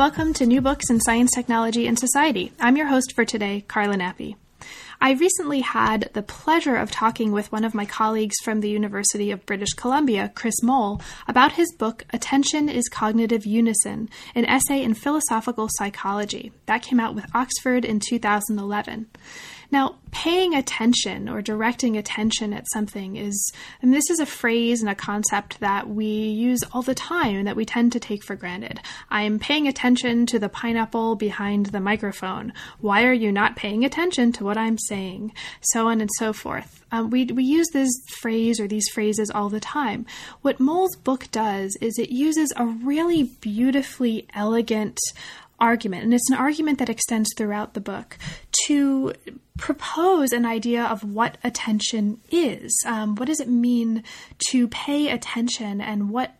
Welcome to New Books in Science, Technology, and Society. I'm your host for today, Carla Nappi. I recently had the pleasure of talking with one of my colleagues from the University of British Columbia, Chris Mole, about his book, Attention is Cognitive Unison, an essay in philosophical psychology. That came out with Oxford in 2011. Now, paying attention or directing attention at something is, and this is a phrase and a concept that we use all the time that we tend to take for granted. I'm paying attention to the pineapple behind the microphone. Why are you not paying attention to what I'm saying? So on and so forth. Um, we, we use this phrase or these phrases all the time. What Mole's book does is it uses a really beautifully elegant argument, and it's an argument that extends throughout the book, to propose an idea of what attention is. Um, what does it mean to pay attention, and what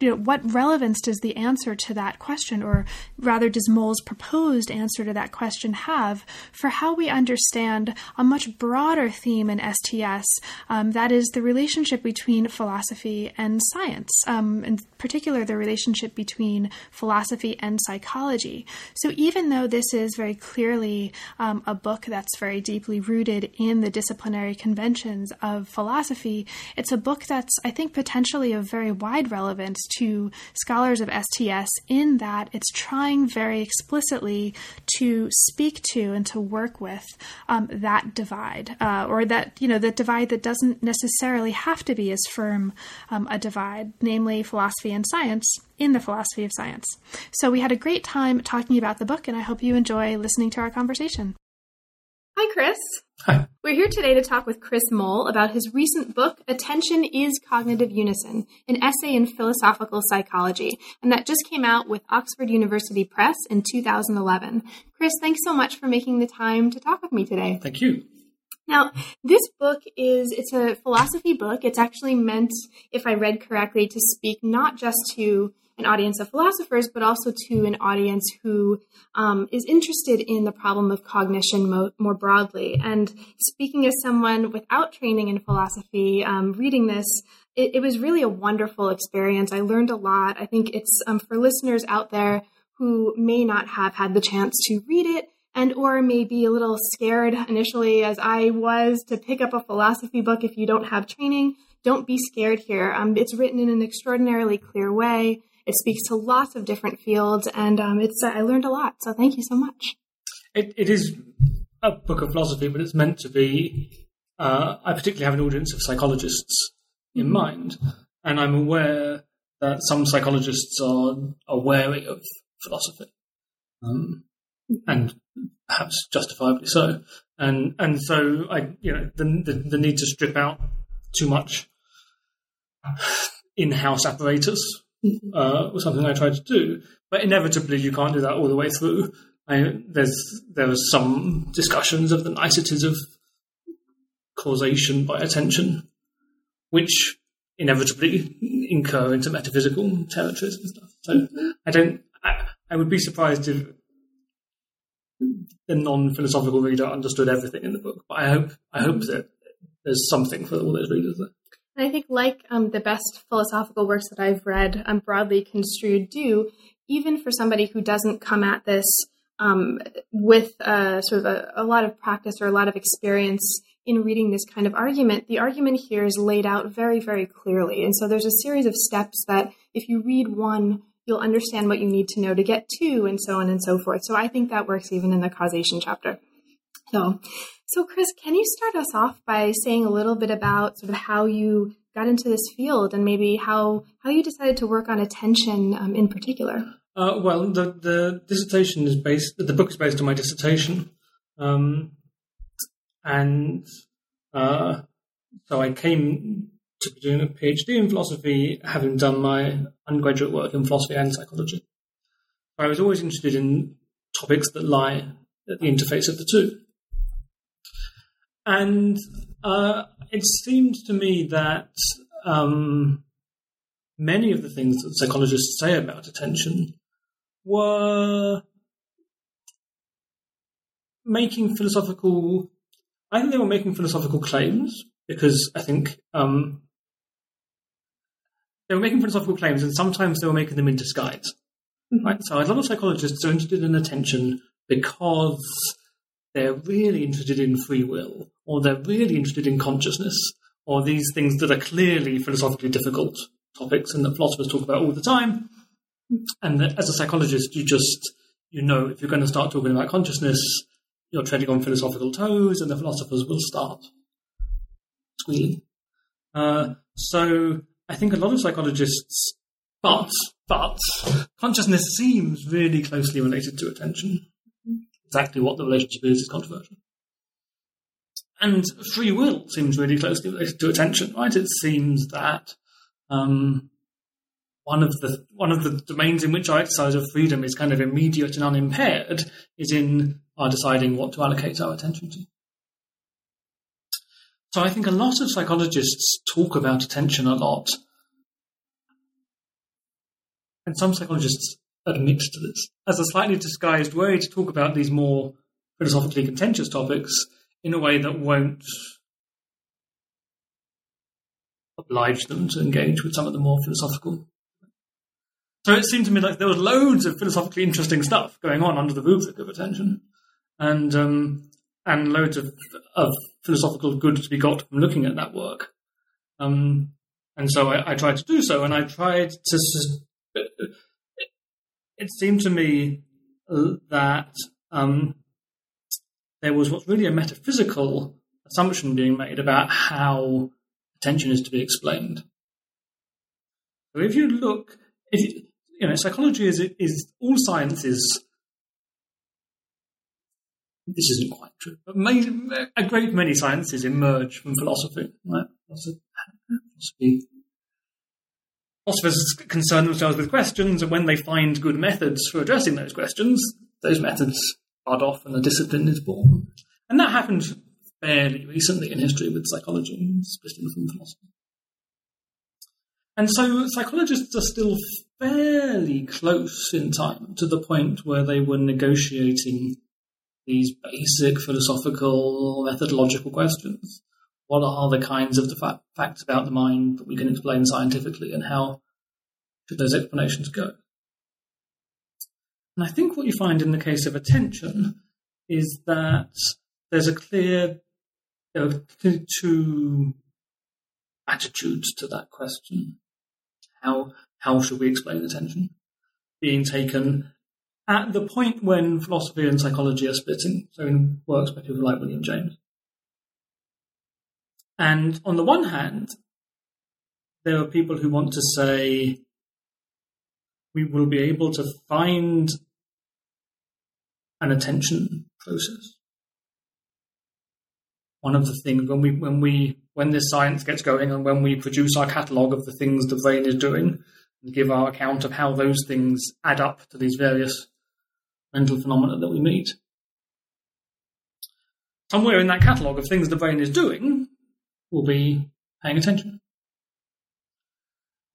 you know, what relevance does the answer to that question, or rather, does Mole's proposed answer to that question have for how we understand a much broader theme in STS? Um, that is the relationship between philosophy and science, um, in particular, the relationship between philosophy and psychology. So, even though this is very clearly um, a book that's very deeply rooted in the disciplinary conventions of philosophy, it's a book that's, I think, potentially of very wide relevance to scholars of STS in that it's trying very explicitly to speak to and to work with um, that divide, uh, or that you know that divide that doesn't necessarily have to be as firm um, a divide, namely philosophy and science in the philosophy of science. So we had a great time talking about the book, and I hope you enjoy listening to our conversation. Hi, Chris. Hi. We're here today to talk with Chris Mole about his recent book, Attention is Cognitive Unison, an essay in philosophical psychology, and that just came out with Oxford University Press in 2011. Chris, thanks so much for making the time to talk with me today. Thank you. Now, this book is it's a philosophy book. It's actually meant, if I read correctly, to speak not just to an audience of philosophers, but also to an audience who um, is interested in the problem of cognition mo- more broadly. And speaking as someone without training in philosophy, um, reading this, it, it, was really a wonderful experience. I learned a lot. I think it's um, for listeners out there who may not have had the chance to read it and or may be a little scared initially as I was to pick up a philosophy book if you don't have training. Don't be scared here. Um, it's written in an extraordinarily clear way. It speaks to lots of different fields, and um, it's uh, I learned a lot. So thank you so much. It, it is a book of philosophy, but it's meant to be. Uh, I particularly have an audience of psychologists in mm-hmm. mind, and I'm aware that some psychologists are, are wary of philosophy, um, and perhaps justifiably so. And and so I, you know, the, the, the need to strip out too much in-house apparatus uh, was something I tried to do. But inevitably, you can't do that all the way through. I, there's there was some discussions of the niceties of causation by attention, which inevitably incur into metaphysical territories and stuff. So I don't. I, I would be surprised if the non-philosophical reader understood everything in the book. But I hope I hope that there's something for all those readers there. And I think, like um, the best philosophical works that I've read, um, broadly construed, do, even for somebody who doesn't come at this um, with sort of a, a, lot of practice or a lot of experience in reading this kind of argument, the argument here is laid out very, very clearly. And so there's a series of steps that if you read one, you'll understand what you need to know to get two, and so on and so forth. So I think that works even in the causation chapter. So, so, Chris, can you start us off by saying a little bit about sort of how you got into this field and maybe how how you decided to work on attention um, in particular? Uh, well, the the dissertation is based. The book is based on my dissertation, um, and uh, so I came to doing a PhD in philosophy, having done my undergraduate work in philosophy and psychology. I was always interested in topics that lie at the interface of the two. And uh, it seemed to me that um, many of the things that psychologists say about attention were making philosophical. I think they were making philosophical claims because I think um, they were making philosophical claims, and sometimes they were making them in disguise. Mm-hmm. Right. So a lot of psychologists are interested in attention because they're really interested in free will, or they're really interested in consciousness, or these things that are clearly philosophically difficult topics and that philosophers talk about all the time. And as a psychologist, you just, you know, if you're going to start talking about consciousness, you're treading on philosophical toes, and the philosophers will start squealing. Uh, so I think a lot of psychologists, but but consciousness seems really closely related to attention. Exactly what the relationship is is controversial. And free will seems really closely related to attention, right? It seems that um, one of the one of the domains in which our exercise of freedom is kind of immediate and unimpaired is in our deciding what to allocate our attention to. So I think a lot of psychologists talk about attention a lot, and some psychologists admit to this as a slightly disguised way to talk about these more philosophically contentious topics in a way that won't oblige them to engage with some of the more philosophical. So it seemed to me like there was loads of philosophically interesting stuff going on under the rubric of attention, and um, and loads of, of philosophical good to be got from looking at that work. Um, and so I, I, tried to do so, and I tried to. It seemed to me that um, there was what's really a metaphysical assumption being made about how attention is to be explained. So if you look, if you, you know, psychology is is all sciences this isn't quite true, but a great many sciences emerge from philosophy. Right? Philosophy. Philosophers concern themselves with questions, and when they find good methods for addressing those questions, those methods bud off and a discipline is born. And that happened fairly recently in history with psychology, especially from philosophy. And so psychologists are still fairly close in time to the point where they were negotiating these basic philosophical, methodological questions. What are the kinds of the fa- facts about the mind that we can explain scientifically, and how should those explanations go? And I think what you find in the case of attention is that there's a clear, there are two attitudes to that question. How how should we explain attention? Being taken at the point when philosophy and psychology are splitting, so in works by people like William James. And on the one hand, there are people who want to say we will be able to find an attention process. One of the things when we when we when this science gets going and when we produce our catalogue of the things the brain is doing and give our account of how those things add up to these various mental phenomena that we meet. Somewhere in that catalogue of things the brain is doing, we'll be paying attention.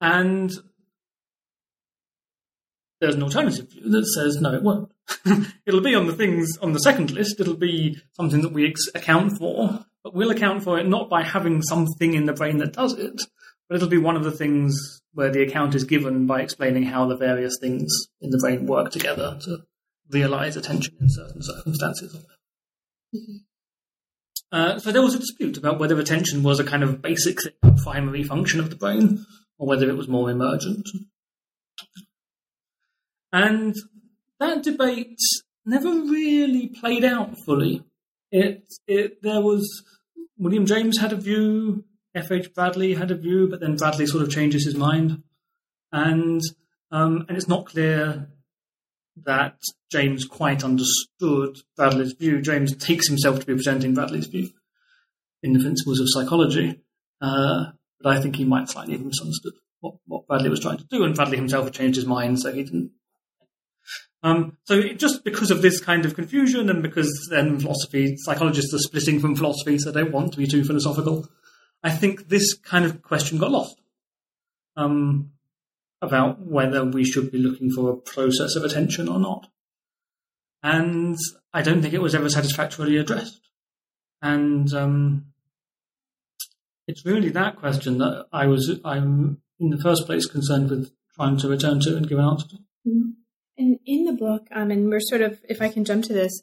And there's an alternative view that says no, it won't. it'll be on the things on the second list. It'll be something that we ex- account for, but we'll account for it not by having something in the brain that does it, but it'll be one of the things where the account is given by explaining how the various things in the brain work together to realize attention in certain circumstances. Mm-hmm. Uh, so there was a dispute about whether attention was a kind of basic primary function of the brain or whether it was more emergent. And that debate never really played out fully. It, it, there was William James had a view, F. H. Bradley had a view, but then Bradley sort of changes his mind, and um, and it's not clear that James quite understood Bradley's view. James takes himself to be presenting Bradley's view in the principles of psychology, uh, but I think he might slightly have misunderstood what, what, Bradley was trying to do, and Bradley himself had changed his mind, so he didn't. Um, so just because of this kind of confusion, and because then philosophy psychologists are splitting from philosophy, so they don't want to be too philosophical. I think this kind of question got lost um, about whether we should be looking for a process of attention or not, and I don't think it was ever satisfactorily addressed. And um, it's really that question that I was I'm in the first place concerned with trying to return to and give an answer to. Mm-hmm. And in the book, um, and we're sort of, if I can jump to this,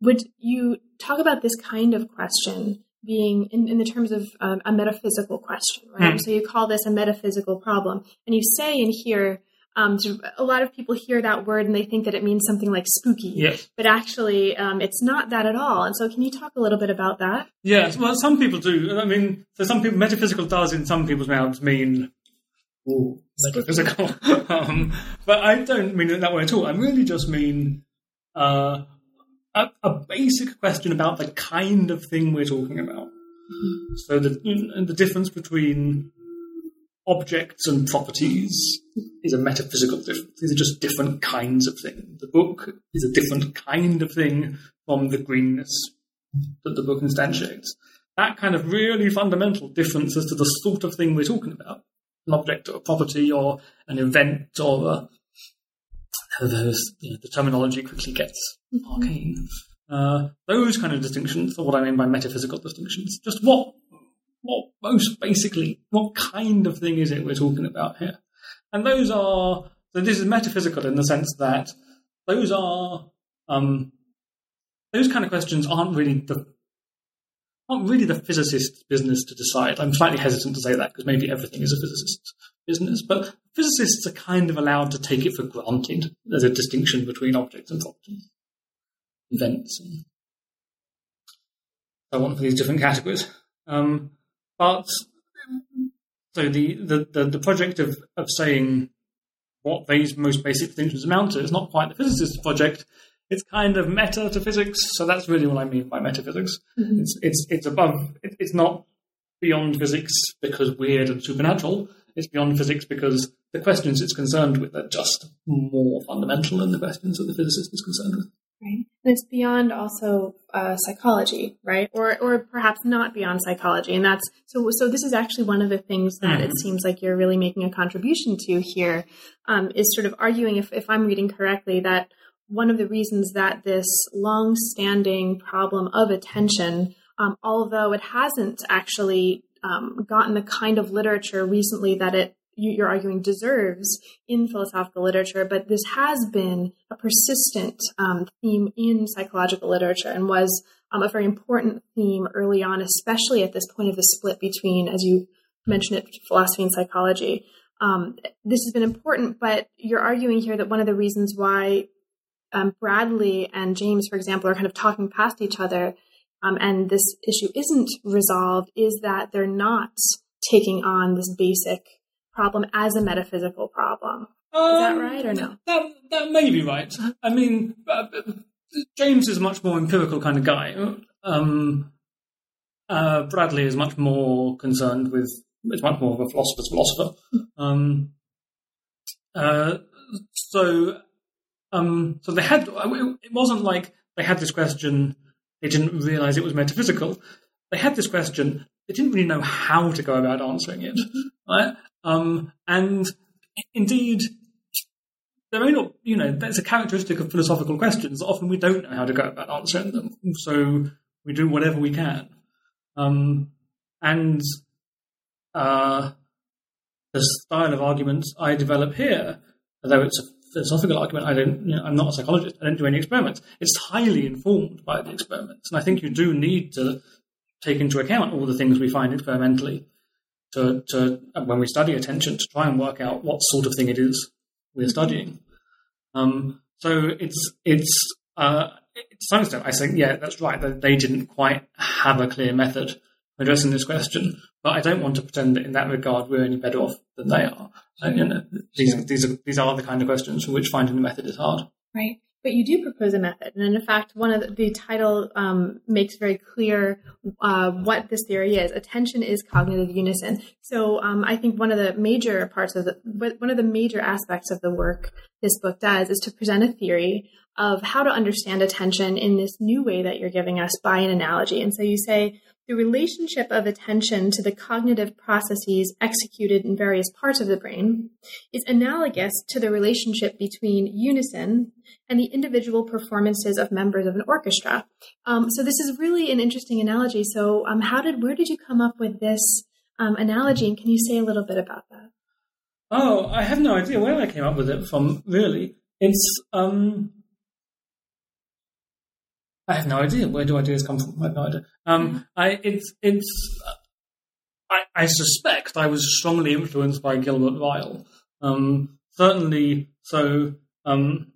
would you talk about this kind of question being in, in the terms of um, a metaphysical question, right? Mm. So you call this a metaphysical problem, and you say in here, um, a lot of people hear that word and they think that it means something like spooky, yes. but actually, um, it's not that at all. And so, can you talk a little bit about that? Yes, well, some people do. I mean, so some people metaphysical does in some people's mouths mean Ooh, metaphysical. um, but I don't mean it that way at all. I really just mean uh, a, a, basic question about the kind of thing we're talking about. Mm-hmm. So the the difference between objects and properties is a metaphysical difference. These are just different kinds of thing. The book is a different kind of thing from the greenness that the book instantiates. That kind of really fundamental difference as to the sort of thing we're talking about an object or a property or an event or a, those, you know, the terminology quickly gets mm-hmm. arcane. Uh, those kind of distinctions are what I mean by metaphysical distinctions. Just what, what most basically, what kind of thing is it we're talking about here? And those are, so this is metaphysical in the sense that those are, um, those kind of questions aren't really the not really the physicist's business to decide. I'm slightly hesitant to say that because maybe everything is a physicist's business, but physicists are kind of allowed to take it for granted. There's a distinction between objects and properties, events, and so on for these different categories. Um, but so the, the, the, the project of, of saying what these most basic distinctions amount to is not quite the physicist's project it's kind of meta to physics. So that's really what I mean by metaphysics. Mm-hmm. It's it's it's above. It's not beyond physics because weird and supernatural. It's beyond physics because the questions it's concerned with are just more fundamental than the questions that the physicist is concerned with. Right. And it's beyond also uh, psychology, right? Or or perhaps not beyond psychology. And that's so so this is actually one of the things that mm-hmm. it seems like you're really making a contribution to here. Um, is sort of arguing if, if I'm reading correctly that one of the reasons that this long-standing problem of attention, um, although it hasn't actually um, gotten the kind of literature recently that it you're arguing deserves in philosophical literature, but this has been a persistent um, theme in psychological literature and was um, a very important theme early on, especially at this point of the split between, as you mentioned it, philosophy and psychology. Um, this has been important, but you're arguing here that one of the reasons why um, Bradley and James, for example, are kind of talking past each other, um, and this issue isn't resolved, is that they're not taking on this basic problem as a metaphysical problem. Um, is that um, right or no? That that may be right. I mean, uh, James is a much more empirical kind of guy. Um, uh, Bradley is much more concerned with. It's much more of a philosopher's philosopher. Um, uh, so um, so they had, it wasn't like they had this question, they didn't realize it was metaphysical. They had this question, they didn't really know how to go about answering it. Right? Um, and indeed, there may not, you know, that's a characteristic of philosophical questions. Often we don't know how to go about answering them. So we do whatever we can. Um, and uh, the style of arguments I develop here, although it's a philosophical argument, I don't, you know, I'm not a psychologist, I don't do any experiments. It's highly informed by the experiments. And I think you do need to take into account all the things we find experimentally to, to when we study attention, to try and work out what sort of thing it is we're studying. Um, so it's, it's, uh, to some extent, I think, yeah, that's right, that they didn't quite have a clear method addressing this question. But I don't want to pretend that in that regard we're any better off than they are. And, you know, these, these, are, these are the kind of questions for which finding the method is hard. Right. but you do propose a method. And in fact, one of the, the title um, makes very clear uh, what this theory is. Attention is cognitive unison. So um, I think one of the major parts of the, one of the major aspects of the work this book does is to present a theory of how to understand attention in this new way that you're giving us by an analogy. And so you say, the relationship of attention to the cognitive processes executed in various parts of the brain is analogous to the relationship between unison and the individual performances of members of an orchestra. Um, so this is really an interesting analogy. So, um, how did where did you come up with this um, analogy, and can you say a little bit about that? Oh, I have no idea where I came up with it from. Really, it's um, I have no idea. Where do ideas come from? I have no idea. Um, I it's it's. I, I suspect I was strongly influenced by Gilbert Ryle. Um, certainly, so um,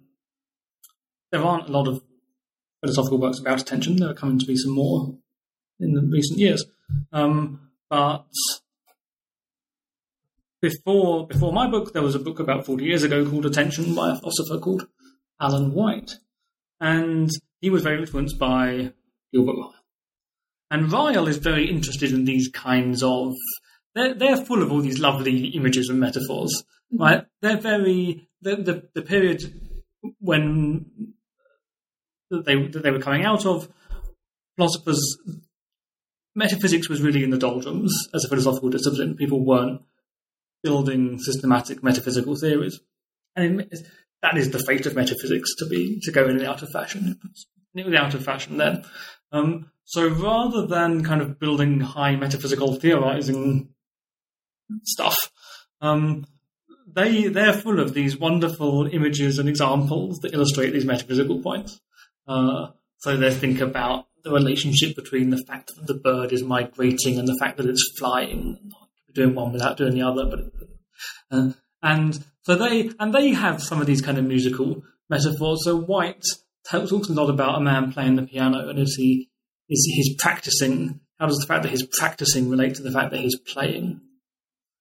there aren't a lot of philosophical works about attention. There are coming to be some more in the recent years, um, but before before my book, there was a book about forty years ago called Attention by a philosopher called Alan White, and he was very influenced by Gilbert Ryle. And Ryle is very interested in these kinds of. They're, they're full of all these lovely images and metaphors, mm-hmm. right? They're very. The, the, the period when they, that they were coming out of, philosophers. Metaphysics was really in the doldrums as a philosophical discipline. People weren't building systematic metaphysical theories. And that is the fate of metaphysics to be to go in and out of fashion. It was out of fashion then. Um, so rather than kind of building high metaphysical theorizing stuff, um, they they're full of these wonderful images and examples that illustrate these metaphysical points. Uh, so they think about the relationship between the fact that the bird is migrating and the fact that it's flying, doing one without doing the other. But uh, and so they and they have some of these kind of musical metaphors. So White talks a lot about a man playing the piano and is he is he's practicing. How does the fact that he's practicing relate to the fact that he's playing?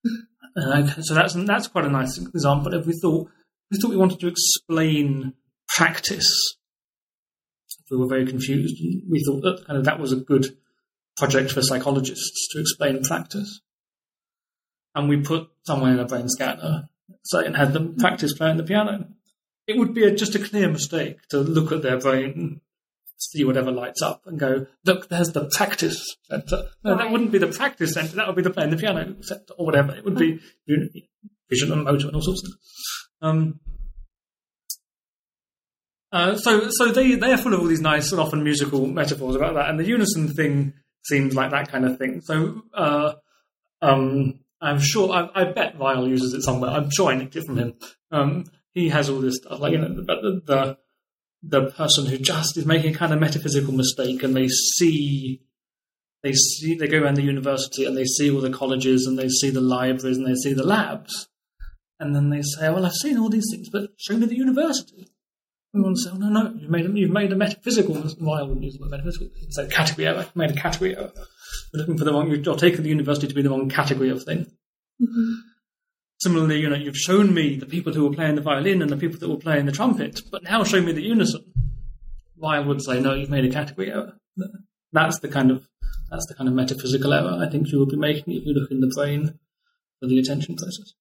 Uh, so that's that's quite a nice example. If we thought we thought we wanted to explain practice, we were very confused. We thought that kind of that was a good project for psychologists to explain practice, and we put someone in a brain scanner, say, and had them practice playing the piano. It would be a, just a clear mistake to look at their brain see whatever lights up and go, look, there's the practice center. No, right. that wouldn't be the practice center. That would be the playing the piano center or whatever. It would be vision and motor and all sorts of things. Um, uh, so, so they they are full of all these nice and often musical metaphors about that, and the unison thing seems like that kind of thing. So, uh, um, I'm sure I, I, bet Ryle uses it somewhere. I'm sure I nicked it from him. Um, he has all this stuff, like you know, the, the the person who just is making a kind of metaphysical mistake and they see they see they go around the university and they see all the colleges and they see the libraries and they see the labs and then they say well i've seen all these things but show me the university and one say oh no no you've made a, you've made a metaphysical i wouldn't use the metaphysical it's a category error made a category error you're looking for the wrong you're taking the university to be the wrong category of thing mm-hmm. Similarly, you know, you've shown me the people who were playing the violin and the people that were playing the trumpet, but now show me the unison. Ryle would say, no, you've made a category error. That's the kind of that's the kind of metaphysical error I think you would be making if you look in the brain for the attention process.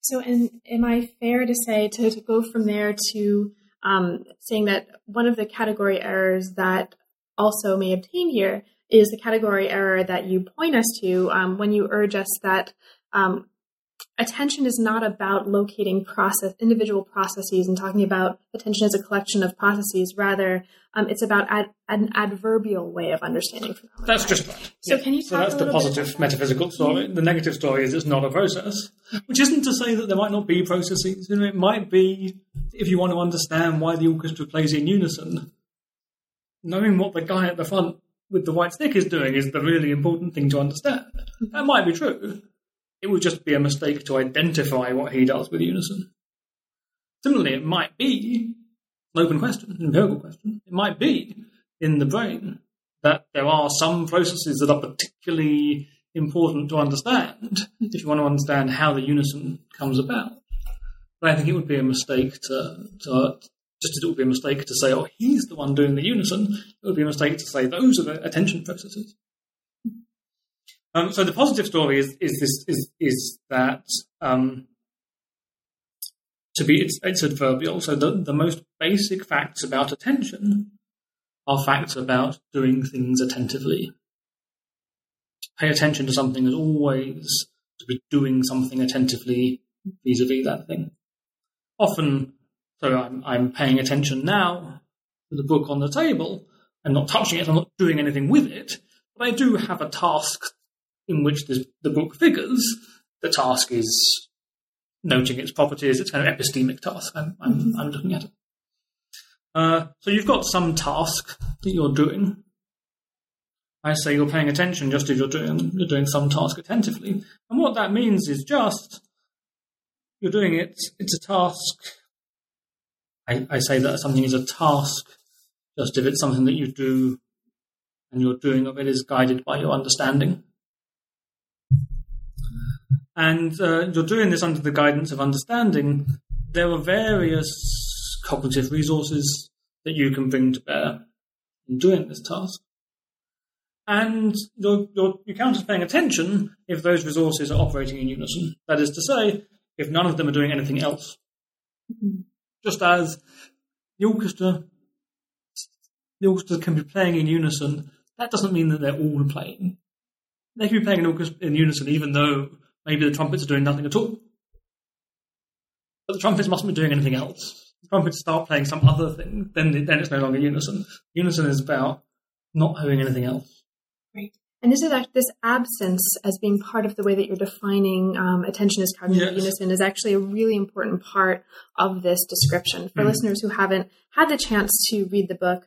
So, and am I fair to say to, to go from there to um, saying that one of the category errors that also may obtain here is the category error that you point us to um, when you urge us that um, attention is not about locating process individual processes and talking about attention as a collection of processes rather um, it's about ad, an adverbial way of understanding phenomena. that's just right so yeah. can you so that's the positive metaphysical story mm-hmm. the negative story is it's not a process which isn't to say that there might not be processes you know, it might be if you want to understand why the orchestra plays in unison knowing what the guy at the front with the white stick is doing is the really important thing to understand that might be true it would just be a mistake to identify what he does with unison. Similarly, it might be an open question, an empirical question. It might be in the brain that there are some processes that are particularly important to understand if you want to understand how the unison comes about. But I think it would be a mistake to, to just it would be a mistake to say, oh, he's the one doing the unison, it would be a mistake to say those are the attention processes. Um, so the positive story is is this is is that um, to be it's, it's adverbial. So the, the most basic facts about attention are facts about doing things attentively. Pay attention to something is always to be doing something attentively vis-a-vis that thing. Often, so I'm, I'm paying attention now to the book on the table. I'm not touching it. I'm not doing anything with it. But I do have a task in which the, the book figures. The task is noting its properties. It's kind of epistemic task. I'm, I'm, I'm looking at it. Uh, so you've got some task that you're doing. I say you're paying attention just as you're doing you're doing some task attentively, and what that means is just you're doing it. It's a task. I, I say that something is a task just if it's something that you do and your doing of it is guided by your understanding. And uh, you're doing this under the guidance of understanding. There are various cognitive resources that you can bring to bear in doing this task. And you're, you're, you count as paying attention if those resources are operating in unison. That is to say, if none of them are doing anything else. Mm-hmm. Just as the orchestra, the orchestra can be playing in unison, that doesn't mean that they're all playing. They can be playing in, unison even though maybe the trumpets are doing nothing at all. But the trumpets mustn't be doing anything else. The trumpets start playing some other thing, then then it's no longer unison. Unison is about not having anything else. Right. And this is this absence as being part of the way that you're defining um, attention as cognitive yes. unison is actually a really important part of this description for mm. listeners who haven't had the chance to read the book.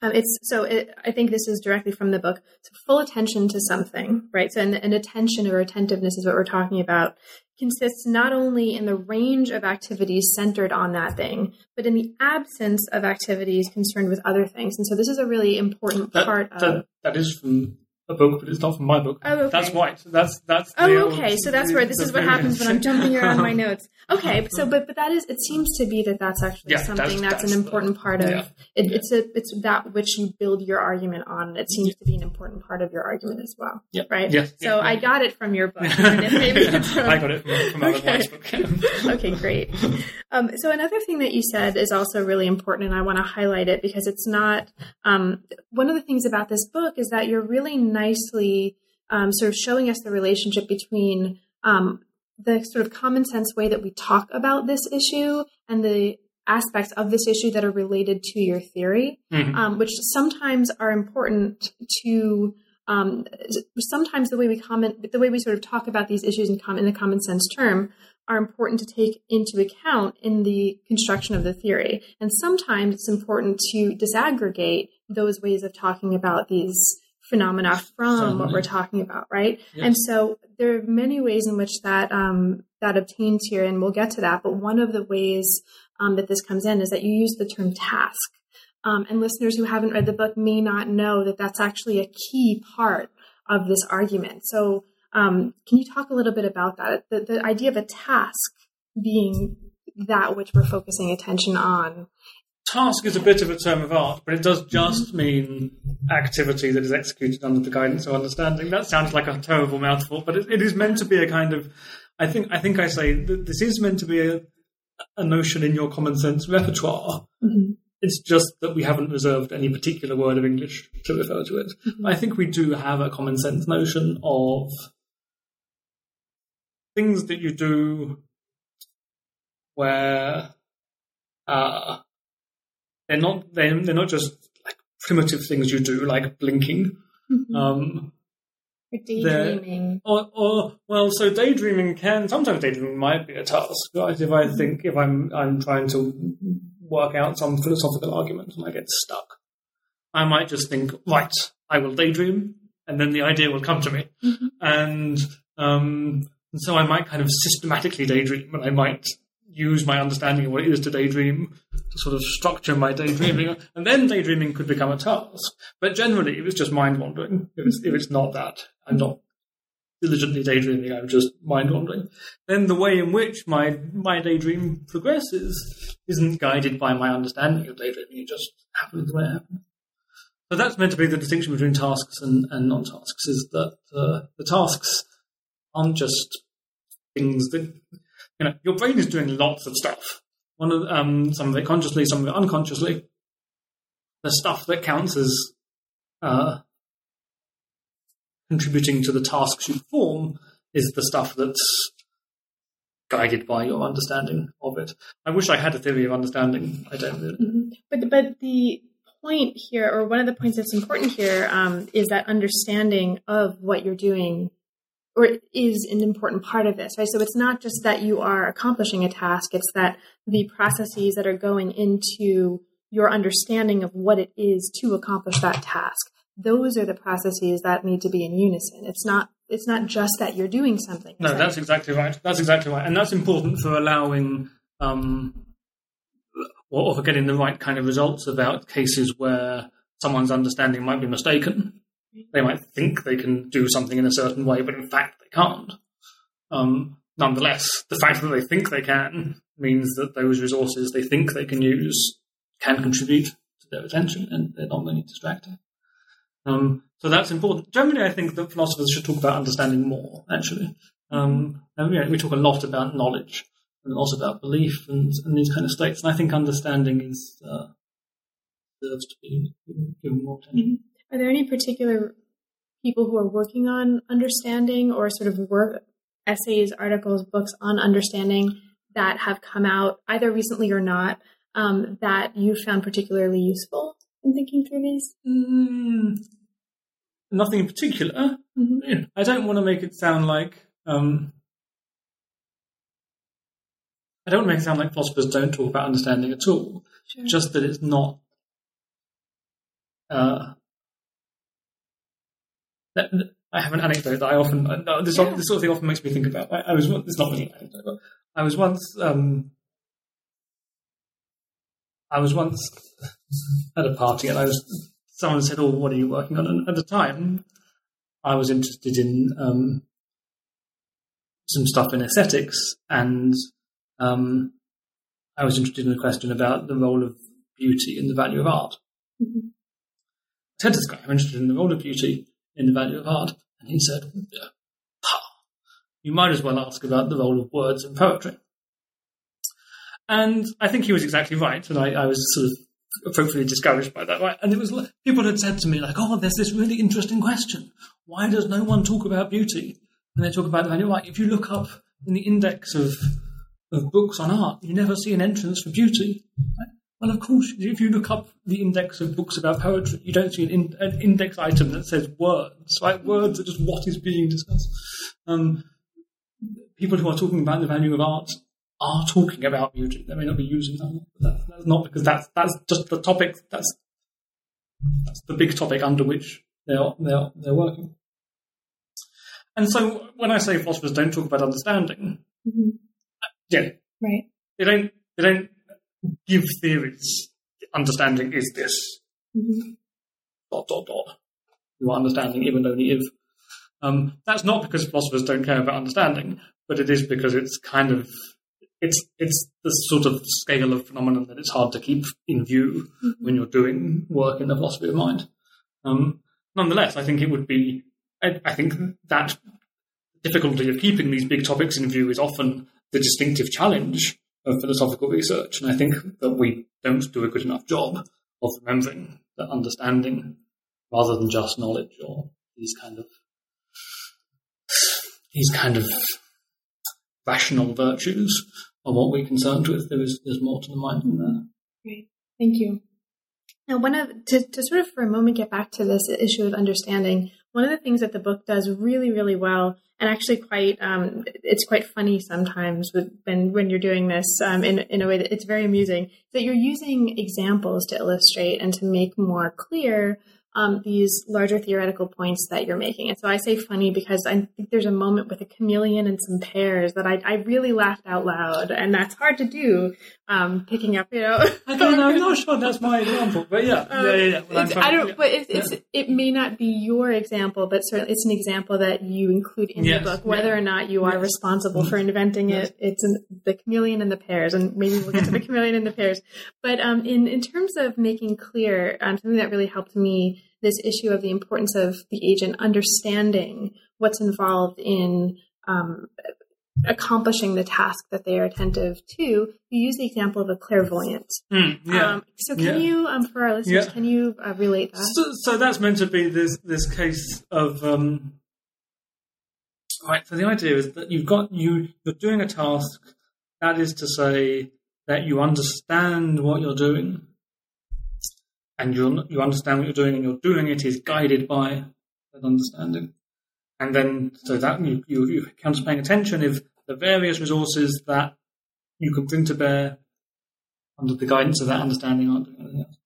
Um, it's so it, I think this is directly from the book. So full attention to something, right? So an, an attention or attentiveness is what we're talking about. Consists not only in the range of activities centered on that thing, but in the absence of activities concerned with other things. And so this is a really important that, part that, of that is from a book, but it's not from my book. Oh, okay. That's White. That's that's. Oh, okay. So that's where this is what happens when I'm jumping around my notes. Okay, so but but that is it seems to be that that's actually yeah, something that's, that's, that's, an important the, part of yeah. it, yeah. It's a it's that which you build your argument on. It seems to be an important part of your argument as well. Yeah. Right. Yeah. So I got it from your book. from, I got it from, from okay. book. okay, great. Um, so another thing that you said is also really important, and I want to highlight it because it's not um, one of the things about this book is that you're really nicely um, sort of showing us the relationship between um, the sort of common sense way that we talk about this issue and the aspects of this issue that are related to your theory, mm-hmm. um, which sometimes are important to. Um, sometimes the way we comment, the way we sort of talk about these issues in, com- in a common sense term, are important to take into account in the construction of the theory. And sometimes it's important to disaggregate those ways of talking about these phenomena from what we're talking about, right? Yes. And so there are many ways in which that um, that obtains here, and we'll get to that. But one of the ways um, that this comes in is that you use the term task. Um, and listeners who haven't read the book may not know that that's actually a key part of this argument. So, um, can you talk a little bit about that? The, the idea of a task being that which we're focusing attention on task is a bit of a term of art, but it does just mean activity that is executed under the guidance of understanding. That sounds like a terrible mouthful, but it, it is meant to be a kind of. I think. I think I say that this is meant to be a, a notion in your common sense repertoire. Mm-hmm. It's just that we haven't reserved any particular word of English to refer to it. Mm-hmm. I think we do have a common sense notion of things that you do where uh, they're not they're, they're not just like primitive things you do like blinking. Mm-hmm. Um, daydreaming. Or, or well, so daydreaming can sometimes daydreaming might be a task, right? If I mm-hmm. think if I'm I'm trying to work out some philosophical argument and I get stuck, I might just think, right, I will daydream, and then the idea will come to me, mm-hmm. and um, and so I might kind of systematically daydream, and I might use my understanding of what it is to daydream to sort of structure my daydreaming, and then daydreaming could become a task. But generally, it was just mind wandering, if it's, if it's not that, I'm not diligently daydreaming, I'm just mind wandering. Then the way in which my, my daydream progresses isn't guided by my understanding of daydreaming, it just happens the way it happens. So that's meant to be the distinction between tasks and, and non tasks, is that uh, the tasks aren't just things that, you know, your brain is doing lots of stuff. One of um, some of it consciously, some of it unconsciously. The stuff that counts as uh, contributing to the tasks you perform is the stuff that's guided by your understanding of it. I wish I had a theory of understanding. I don't really. Mm-hmm. But but the point here, or one of the points that's important here, um, is that understanding of what you're doing, or is an important part of this, right? So it's not just that you are accomplishing a task; it's that the processes that are going into your understanding of what it is to accomplish that task those are the processes that need to be in unison. It's not it's not just that you're doing something. No, that's exactly right. That's exactly right, and that's important for allowing um, or for getting the right kind of results about cases where someone's understanding might be mistaken. They might think they can do something in a certain way, but in fact they can't. Um, nonetheless, the fact that they think they can means that those resources they think they can use can contribute to their attention, and they're not only distracted. Um, so that's important. Generally, I think that philosophers should talk about understanding more, actually. Um, and, you know, we talk a lot about knowledge and also about belief and, and, these kind of states. And I think understanding is uh, deserves to be given more attention. Are there any particular people who are working on understanding or sort of work essays, articles, books on understanding that have come out either recently or not um, that you found particularly useful in thinking through these? Mm, nothing in particular. Mm-hmm. I don't want to make it sound like um, I don't want to make it sound like philosophers don't talk about understanding at all. Sure. Just that it's not. Uh, that, I have an anecdote that I often uh, this, yeah. this sort of thing often makes me think about. I, I was it's not really an anecdote, but I was once um, I was once at a party and I was someone said, "Oh, what are you working on?" And at the time, I was interested in um, some stuff in aesthetics, and um, I was interested in a question about the role of beauty and the value of art. Mm-hmm. I said to this guy, "I'm interested in the role of beauty in the value of art," and he said, "You might as well ask about the role of words in poetry." And I think he was exactly right, and I, I was sort of appropriately discouraged by that. Right? And it was people had said to me like, "Oh, there's this really interesting question. Why does no one talk about beauty?" And they talk about the value. Like, if you look up in the index of of books on art, you never see an entrance for beauty. Right? Well, of course, if you look up the index of books about poetry, you don't see an, in, an index item that says words. Right? Words are just what is being discussed. Um, people who are talking about the value of art are talking about beauty. They may not be using that, but that's, that's not because that's that's just the topic. That's that's the big topic under which they're they're they're working. And so, when I say philosophers don't talk about understanding, mm-hmm. yeah, right, they don't they don't give theories. Understanding is this. Mm-hmm. Dot dot dot. You are understanding even only if. Um, that's not because philosophers don't care about understanding, but it is because it's kind of it's it's the sort of scale of phenomenon that it's hard to keep in view mm-hmm. when you're doing work in the philosophy of mind. Um, nonetheless, I think it would be. I, I, think that difficulty of keeping these big topics in view is often the distinctive challenge of philosophical research, and I think that we don't do a good enough job of remembering that understanding, rather than just knowledge or these kind of these kind of rational virtues are what we're concerned with. There is there's more to the mind than that. Great, thank you. Now, one of to, to sort of for a moment get back to this issue of understanding. One of the things that the book does really, really well, and actually quite, um, it's quite funny sometimes with, when when you're doing this um, in in a way that it's very amusing. That you're using examples to illustrate and to make more clear um, these larger theoretical points that you're making. And so I say funny because I think there's a moment with a chameleon and some pears that I, I really laughed out loud, and that's hard to do. Um, picking up, you know. I don't know. I'm not sure that's my example, but yeah, Um, yeah, yeah. yeah. Trying- I don't, but it's, it's it may not be your example, but certainly it's an example that you include in Yes, the book, whether or not you are Yes. responsible for inventing Yes. it. It's an, the chameleon and the pears, and maybe we'll get to the chameleon and the pears. But um, in in terms of making clear, um, something that really helped me this issue of the importance of the agent understanding what's involved in um, accomplishing the task that they are attentive to. You use the example of a clairvoyant. Mm, yeah. Um, so can Yeah. you, um, for our listeners, Yeah. can you uh, relate that? So, so that's meant to be this this case of um, right. So the idea is that you've got you you're doing a task. That is to say that you understand what you're doing, and you you understand what you're doing, and you're doing it is guided by that understanding. And then so that you you, you come paying attention if the various resources that you can bring to bear under the guidance of that understanding aren't doing anything else.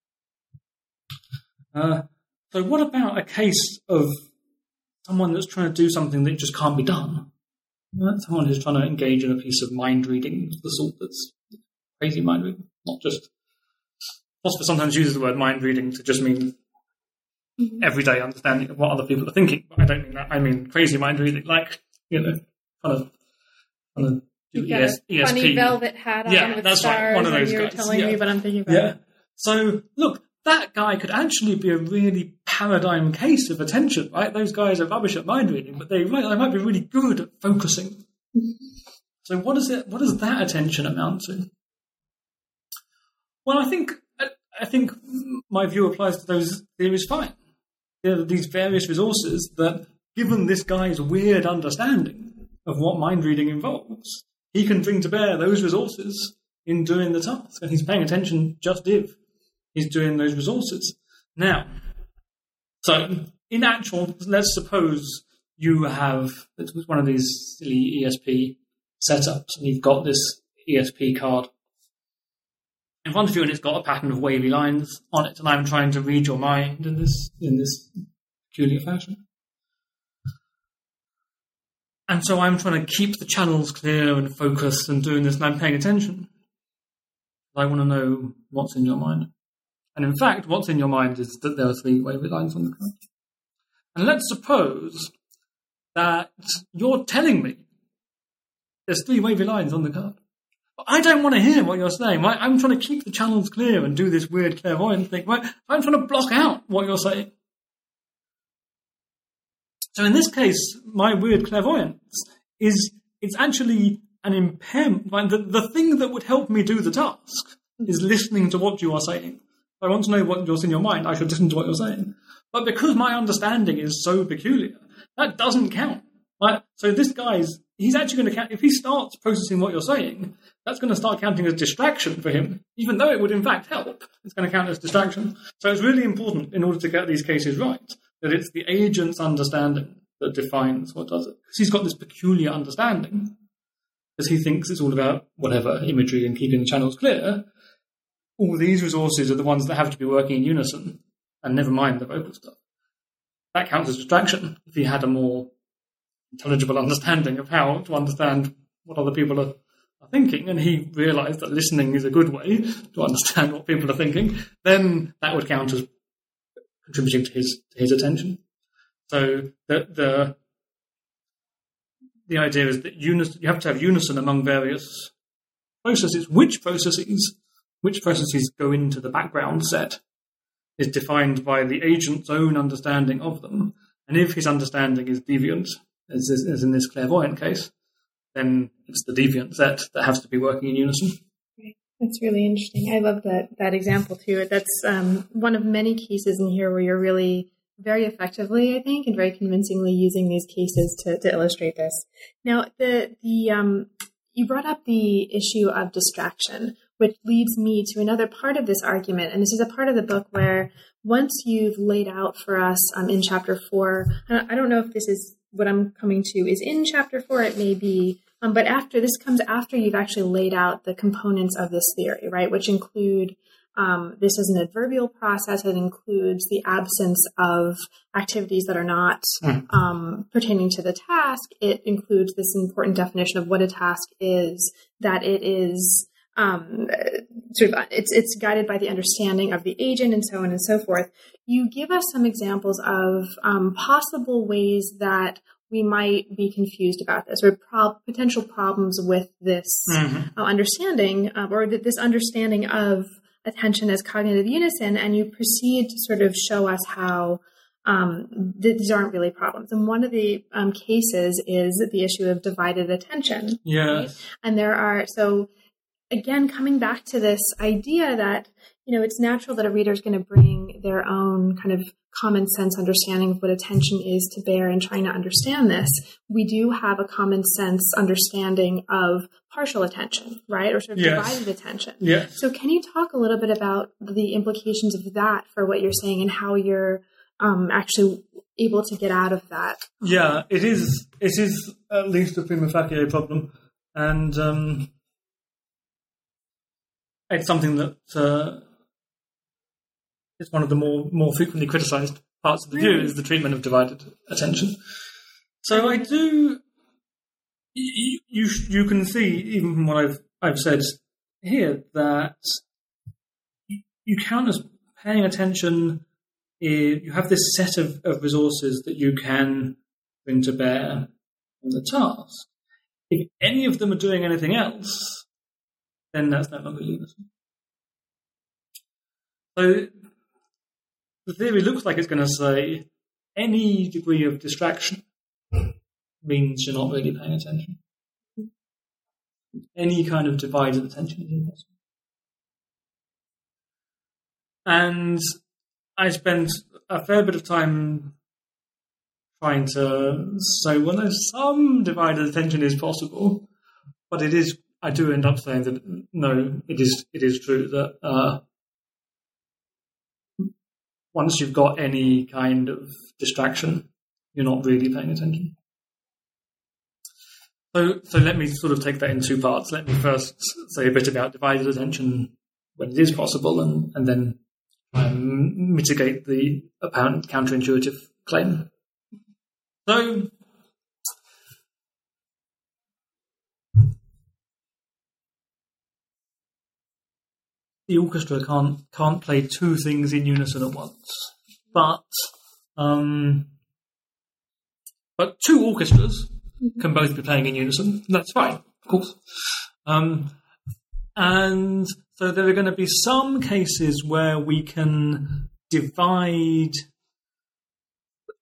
Uh, so, what about a case of someone that's trying to do something that just can't be done? Someone who's trying to engage in a piece of mind reading the sort that's crazy mind reading, not just. Philosopher sometimes uses the word mind reading to just mean mm-hmm. everyday understanding of what other people are thinking. But I don't mean that. I mean crazy mind reading, like you know, kind of, kind of do got ES, a funny ESP. velvet hat on Yeah, with that's right, one of and those guys, telling yeah. me what I'm thinking about. Yeah. So look, that guy could actually be a really paradigm case of attention, right? Those guys are rubbish at mind reading, but they might, they might be really good at focusing. Mm-hmm. so what does it? What does that attention amount to? Well, I think I, think my view applies to those theories fine. There are these various resources that, given this guy's weird understanding of what mind reading involves, he can bring to bear those resources in doing the task, and he's paying attention just if he's doing those resources. Now, so in actual, let's suppose you have one of these silly ESP setups, and you've got this ESP card in front of you, and it's got a pattern of wavy lines on it, and I'm trying to read your mind in this in this peculiar fashion. And so I'm trying to keep the channels clear and focused and doing this, and I'm paying attention. I want to know what's in your mind. And in fact, what's in your mind is that there are three wavy lines on the card. And let's suppose that you're telling me there's three wavy lines on the card. I don't want to hear what you're saying. Right? I'm trying to keep the channels clear and do this weird clairvoyant thing. Right? I'm trying to block out what you're saying. So in this case, my weird clairvoyance is it's actually an impairment. Like the, the thing that would help me do the task is listening to what you are saying. If I want to know what's in your mind, I should listen to what you're saying. But because my understanding is so peculiar, that doesn't count. Right? So this guy's he's actually going to count if he starts processing what you're saying, that's going to start counting as distraction for him, even though it would in fact help. It's going to count as distraction. So it's really important in order to get these cases right that it's the agent's understanding that defines what does it. Because he's got this peculiar understanding, because he thinks it's all about whatever imagery and keeping the channels clear. All these resources are the ones that have to be working in unison, and never mind the vocal stuff. That counts as distraction. If he had a more intelligible understanding of how to understand what other people are, are thinking, and he realized that listening is a good way to understand what people are thinking, then that would count as contributing to his to his attention. So the the the idea is that you have to have unison among various processes. Which processes which processes go into the background set is defined by the agent's own understanding of them. And if his understanding is deviant, as, is- as in this clairvoyant case, then it's the deviant set that has to be working in unison. That's really interesting. I love that that example too. That's um, one of many cases in here where you're really very effectively, I think, and very convincingly using these cases to, to illustrate this. Now, the the um, you brought up the issue of distraction, which leads me to another part of this argument, and this is a part of the book where once you've laid out for us um, in chapter four, I don't know if this is what I'm coming to is in chapter four. It may be um, but after this comes after you've actually laid out the components of this theory, right? Which include um, this is an adverbial process. It includes the absence of activities that are not Mm. um, pertaining to the task. It includes this important definition of what a task is, that it is um, sort of it's it's guided by the understanding of the agent and so on and so forth. You give us some examples of um, possible ways that we might be confused about this or prob- potential problems with this Mhm. uh, understanding uh, or th- this understanding of attention as cognitive unison, and you proceed to sort of show us how um, th- these aren't really problems. And one of the um, cases is the issue of divided attention. Yeah. And there are, so again, coming back to this idea that, you know, it's natural that a reader is going to bring their own kind of common sense understanding of what attention is to bear in trying to understand this. We do have a common sense understanding of partial attention, right? Or sort of Yes. divided attention. Yeah. So, can you talk a little bit about the implications of that for what you're saying and how you're um, actually able to get out of that? Yeah, it is. It is at least a prima facie problem, and um, it's something that uh, is one of the more more frequently criticised parts of the view is the treatment of divided attention. So I do. You you, you can see even from what I've I've said here that you, count as paying attention. You have this set of, of resources that you can bring to bear on the task. If any of them are doing anything else, then that's no longer unison. So the theory looks like it's going to say any degree of distraction means you're not really paying attention. Any kind of divided attention is impossible. And I spent a fair bit of time trying to say, well, there's some divided attention is possible, but it is. I do end up saying that no, it is. It is true that uh, once you've got any kind of distraction, you're not really paying attention. So, so let me sort of take that in two parts. Let me first say a bit about divided attention when it is possible, and, and then mitigate the apparent counterintuitive claim. So, the orchestra can't can't play two things in unison at once, but um, but two orchestras can both be playing in unison. That's fine, of course. Um, and so there are going to be some cases where we can divide.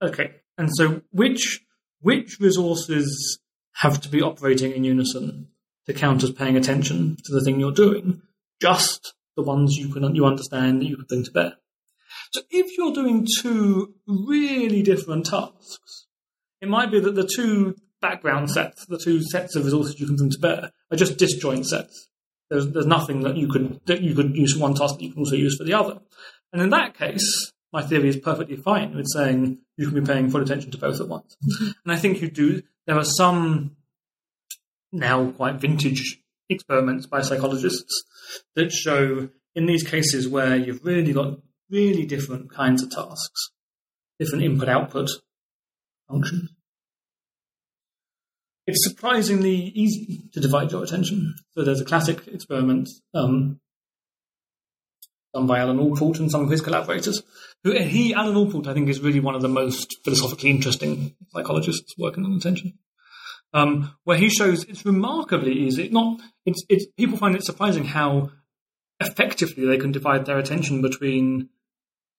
Okay, and so which which resources have to be operating in unison to count as paying attention to the thing you're doing? Just the ones you can you understand that you can bring to bear. So if you're doing two really different tasks, it might be that the two background sets, the two sets of resources you can bring to bear, are just disjoint sets. There's, there's nothing that you could that you could use for one task that you can also use for the other. And in that case, my theory is perfectly fine with saying you can be paying full attention to both at once. Mm-hmm. And I think you do. There are some now quite vintage experiments by psychologists that show in these cases where you've really got really different kinds of tasks, different input output functions. It's surprisingly easy to divide your attention. So there's a classic experiment um, done by Alan Allport and some of his collaborators. Who he, Alan Allport, I think, is really one of the most philosophically interesting psychologists working on attention. Um, where he shows it's remarkably easy. Not it's, it's people find it surprising how effectively they can divide their attention between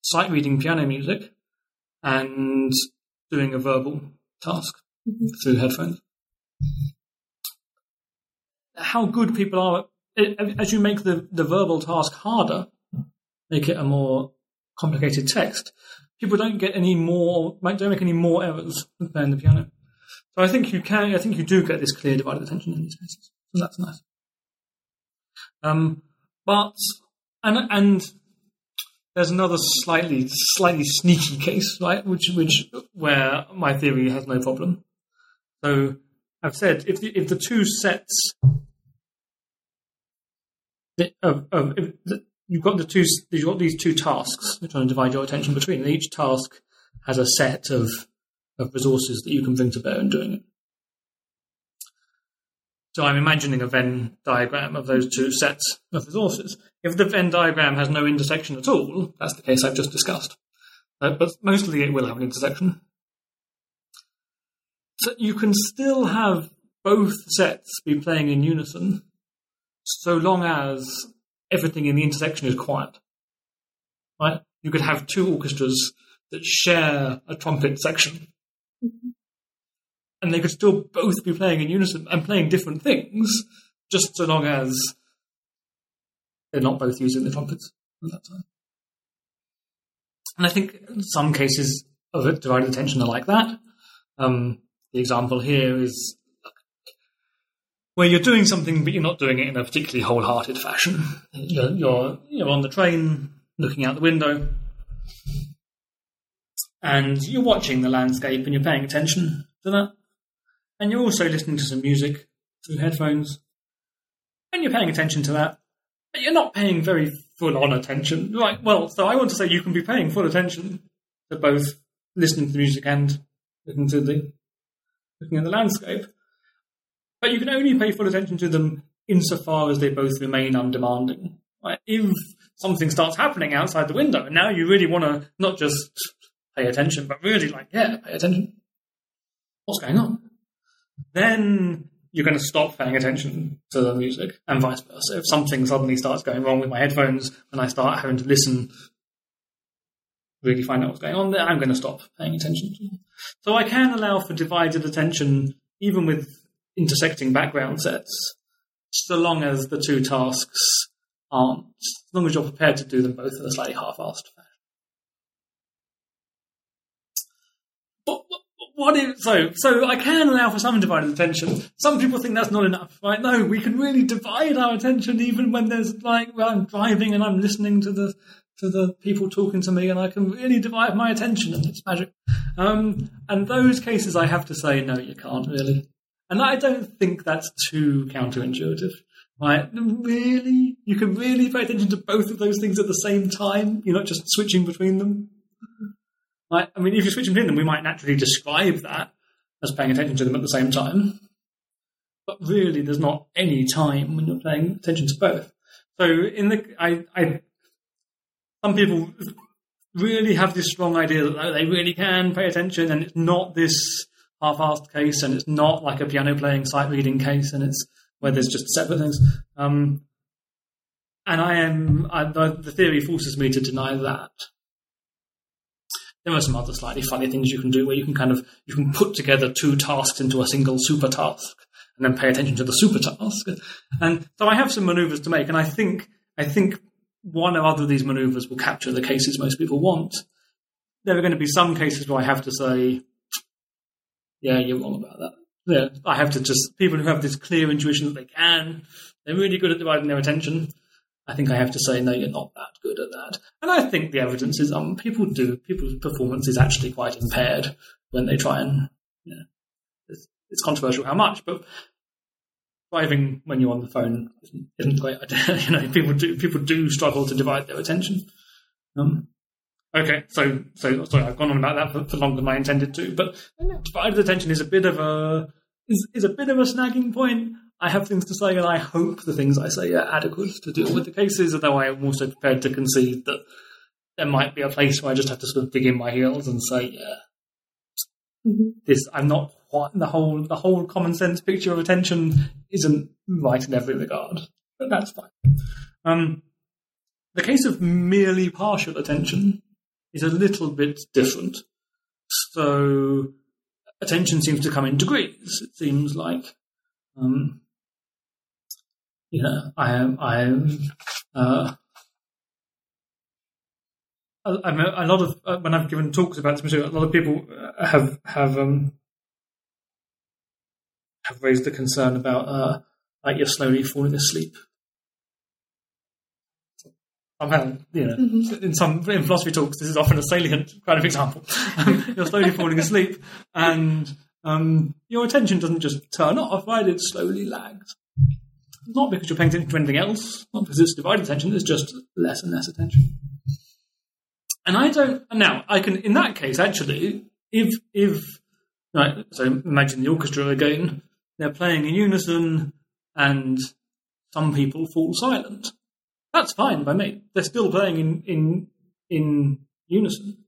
sight reading piano music and doing a verbal task through headphones. How good people are at, as you make the, the verbal task harder, make it a more complicated text. People don't get any more, don't make any more errors than playing the piano. So I think you can, I think you do get this clear divided attention in these cases. So that's nice. Um, but and and there's another slightly slightly sneaky case, right? Which which where my theory has no problem. So I've said if the, if the two sets of, of if the, you've got the two you've got these two tasks you're trying to divide your attention between, and each task has a set of of resources that you can bring to bear in doing it. So I'm imagining a Venn diagram of those two sets of resources. If the Venn diagram has no intersection at all, that's the case I've just discussed. Uh, but mostly it will have an intersection. So you can still have both sets be playing in unison so long as everything in the intersection is quiet. Right? You could have two orchestras that share a trumpet section. Mm-hmm and they could still both be playing in unison and playing different things, just so long as they're not both using the trumpets at that time. And I think some cases of it, divided attention are like that. Um, the example here is where you're doing something, but you're not doing it in a particularly wholehearted fashion. You're, you're, you're on the train, looking out the window, and you're watching the landscape and you're paying attention to that and you're also listening to some music through headphones, and you're paying attention to that, but you're not paying very full on attention. Right, well, so I want to say you can be paying full attention to both listening to the music and looking to the looking at the landscape. But you can only pay full attention to them insofar as they both remain undemanding. Right? If something starts happening outside the window, and now you really want to not just pay attention, but really like, yeah, pay attention. What's going on? then you're going to stop paying attention to the music and vice versa. If something suddenly starts going wrong with my headphones and I start having to listen, really find out what's going on, then I'm going to stop paying attention. So I can allow for divided attention even with intersecting background sets, so long as the two tasks aren't, as long as you're prepared to do them both in a slightly half-assed what is so? So I can allow for some divided attention. Some people think that's not enough, right? No, we can really divide our attention even when there's like well, I'm driving and I'm listening to the to the people talking to me, and I can really divide my attention, and it's magic. Um, and those cases, I have to say, no, you can't really. And I don't think that's too counterintuitive. Right? Really? You can really pay attention to both of those things at the same time? You're not just switching between them? Like, I mean, if you switch between them, we might naturally describe that as paying attention to them at the same time. But really, there's not any time when you're paying attention to both. So, in the, I, I, some people really have this strong idea that they really can pay attention, and it's not this half-assed case, and it's not like a piano playing, sight reading case, and it's where there's just separate things. Um, and I am I, the, the theory forces me to deny that there are some other slightly funny things you can do where you can kind of you can put together two tasks into a single super task and then pay attention to the super task. And so I have some maneuvers to make, and I think I think one or other of these maneuvers will capture the cases most people want. There are going to be some cases where I have to say, "Yeah, you're wrong about that." Yeah, I have to just people who have this clear intuition that they can, they're really good at dividing their attention. I think I have to say, no, you're not that good at that. And I think the evidence is, um, people do, people's performance is actually quite impaired when they try and, you know, it's, it's controversial how much, but driving when you're on the phone isn't, isn't great you know, people do, people do struggle to divide their attention. Um, okay, so, so, sorry, I've gone on about that for, for longer than I intended to, but divided attention is a bit of a, is, is a bit of a snagging point. I have things to say, and I hope the things I say are adequate to deal with the cases, although I am also prepared to concede that there might be a place where I just have to sort of dig in my heels and say, yeah, mm-hmm. this, I'm not quite, the whole, the whole common sense picture of attention isn't right in every regard, but that's fine. Um, the case of merely partial attention is a little bit different. So, attention seems to come in degrees. It seems like um, you know, I am, I am, uh, I mean, a lot of uh, when I've given talks about this material, a lot of people uh, have have um, have raised the concern about uh, like you're slowly falling asleep. Somehow, you know, mm-hmm. in some in philosophy talks, this is often a salient kind of example. you're slowly falling asleep, and um, your attention doesn't just turn off, right? It slowly lags. Not because you're paying attention to anything else, not because it's divided attention, it's just less and less attention. And I don't now I can in that case actually, if if right, so imagine the orchestra again, they're playing in unison and some people fall silent. That's fine by me. They're still playing in in in unison.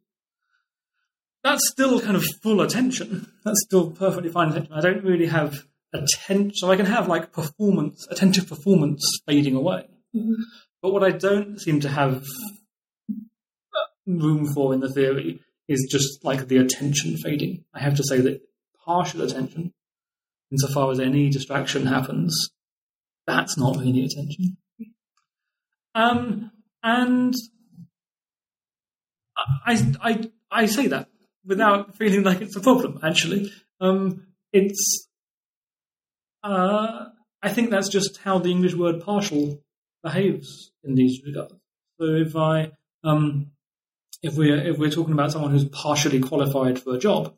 That's still kind of full attention. That's still perfectly fine attention. I don't really have attention, so I can have like performance, attentive performance fading away. Mm-hmm. But what I don't seem to have room for in the theory is just like the attention fading. I have to say that partial attention, insofar as any distraction happens, that's not really attention. Um, and I, I, I say that without feeling like it's a problem. Actually, um, it's. Uh, I think that's just how the English word partial behaves in these regards. So if I, um, if we're if we're talking about someone who's partially qualified for a job,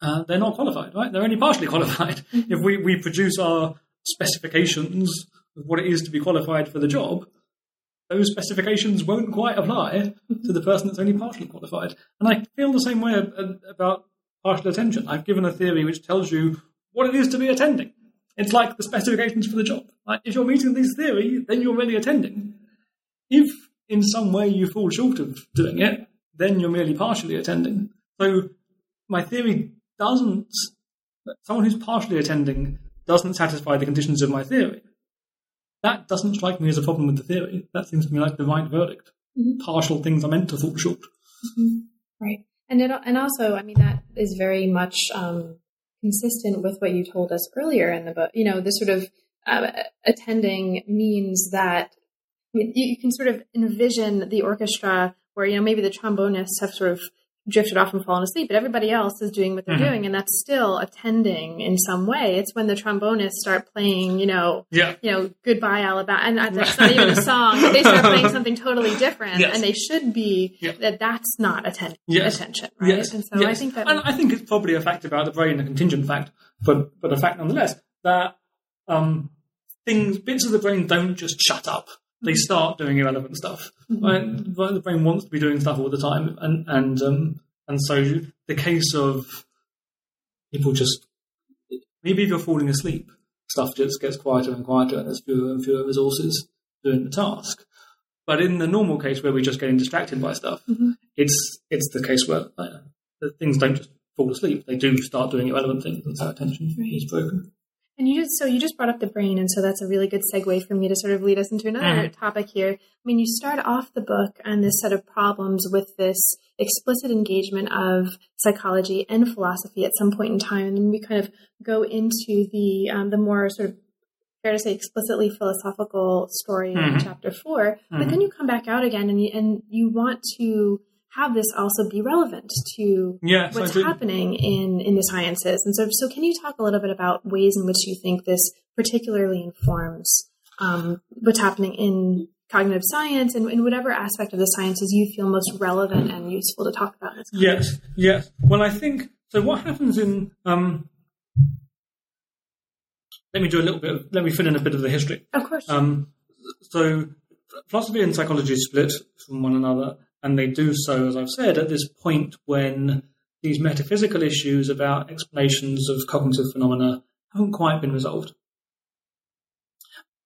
uh, they're not qualified, right? They're only partially qualified. Mm-hmm. If we, we produce our specifications of what it is to be qualified for the job, those specifications won't quite apply to the person that's only partially qualified. And I feel the same way about partial attention. I've given a theory which tells you what it is to be attending. It's like the specifications for the job. Like if you're meeting this theory, then you're really attending. If in some way you fall short of doing it, then you're merely partially attending. So my theory doesn't, someone who's partially attending doesn't satisfy the conditions of my theory. That doesn't strike me as a problem with the theory. That seems to me like the right verdict. Mm-hmm. Partial things are meant to fall short. Mm-hmm. Right. And it, and also, I mean, that is very much um, consistent with what you told us earlier in the book. You know, the sort of uh, attending means that you can sort of envision the orchestra where you know maybe the trombonists have sort of drifted off and fallen asleep, but everybody else is doing what they're mm-hmm. doing, and that's still attending in some way. It's when the trombonists start playing, you know, yeah. you know, Goodbye Alabama, and that's not even a song. They start playing something totally different, yes. and they should be yeah. that. That's not atten- yes. attention, right? Yes. And so. I think that, and I think it's probably a fact about the brain, a contingent fact, but but a fact nonetheless that um, things, bits of the brain don't just shut up they start doing irrelevant stuff. Mm-hmm. Right? The brain wants to be doing stuff all the time, and and um, and so the case of people just maybe if you're falling asleep, stuff just gets quieter and quieter, and there's fewer and fewer resources doing the task. But in the normal case where we're just getting distracted by stuff, mm-hmm. it's it's the case where like, things don't just fall asleep; they do start doing irrelevant things, and so attention is broken. And you just so you just brought up the brain, and so that's a really good segue for me to sort of lead us into another mm. topic here. I mean, you start off the book on this set of problems with this explicit engagement of psychology and philosophy at some point in time, and then we kind of go into the um, the more sort of fair to say explicitly philosophical story mm. in mm-hmm. chapter 4 mm. But mm-hmm. then you come back out again, and you, and you want to have this also be relevant to yes, what's happening in, in the sciences. And so, so can you talk a little bit about ways in which you think this particularly informs um, what's happening in cognitive science and in whatever aspect of the sciences you feel most relevant and useful to talk about? Yes, yes. Well, I think so. What happens in um, let me do a little bit. Of, let me fill in a bit of the history. Of course. Um, so, philosophy and psychology split from one another and they do so, as I've said, at this point when these metaphysical issues about explanations of cognitive phenomena haven't quite been resolved.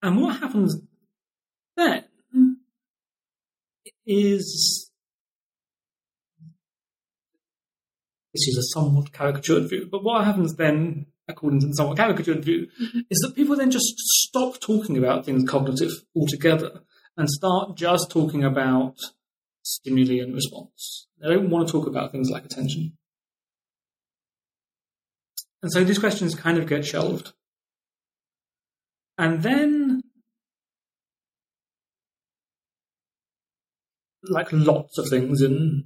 And what happens then is this is a somewhat caricatured view, but what happens then, according to the somewhat caricatured view, mm-hmm. is that people then just stop talking about things cognitive altogether and start just talking about stimuli and response. They don't want to talk about things like attention. And so these questions kind of get shelved. And then, like lots of things in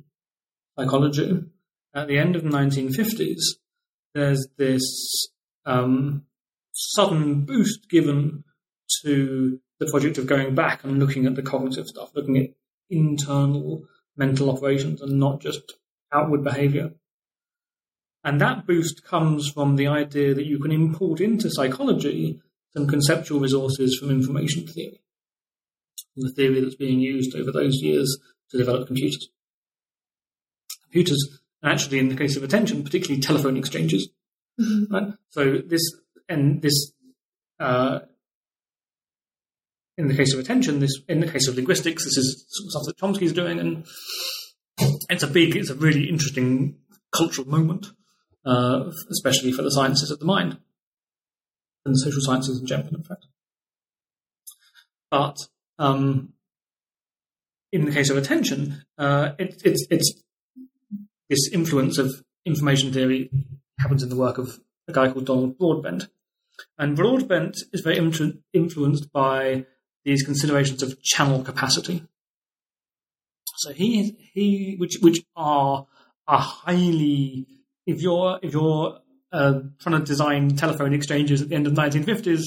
psychology, at the end of the 1950s, there's this um, sudden boost given to the project of going back and looking at the cognitive stuff, looking at internal mental operations and not just outward behavior. And that boost comes from the idea that you can import into psychology some conceptual resources from information theory, the theory that's being used over those years to develop computers. Computers, actually in the case of attention, particularly telephone exchanges. Mm-hmm. Right? So this and this uh, in the case of attention, this in the case of linguistics, this is stuff that Chomsky is doing, and it's a big, it's a really interesting cultural moment, uh, especially for the sciences of the mind and the social sciences in general, in fact. But um, in the case of attention, uh, it, it's, it's this influence of information theory happens in the work of a guy called Donald Broadbent. And Broadbent is very influ- influenced by these considerations of channel capacity. So he he which which are are highly if you're if you're uh, trying to design telephone exchanges at the end of the 1950s,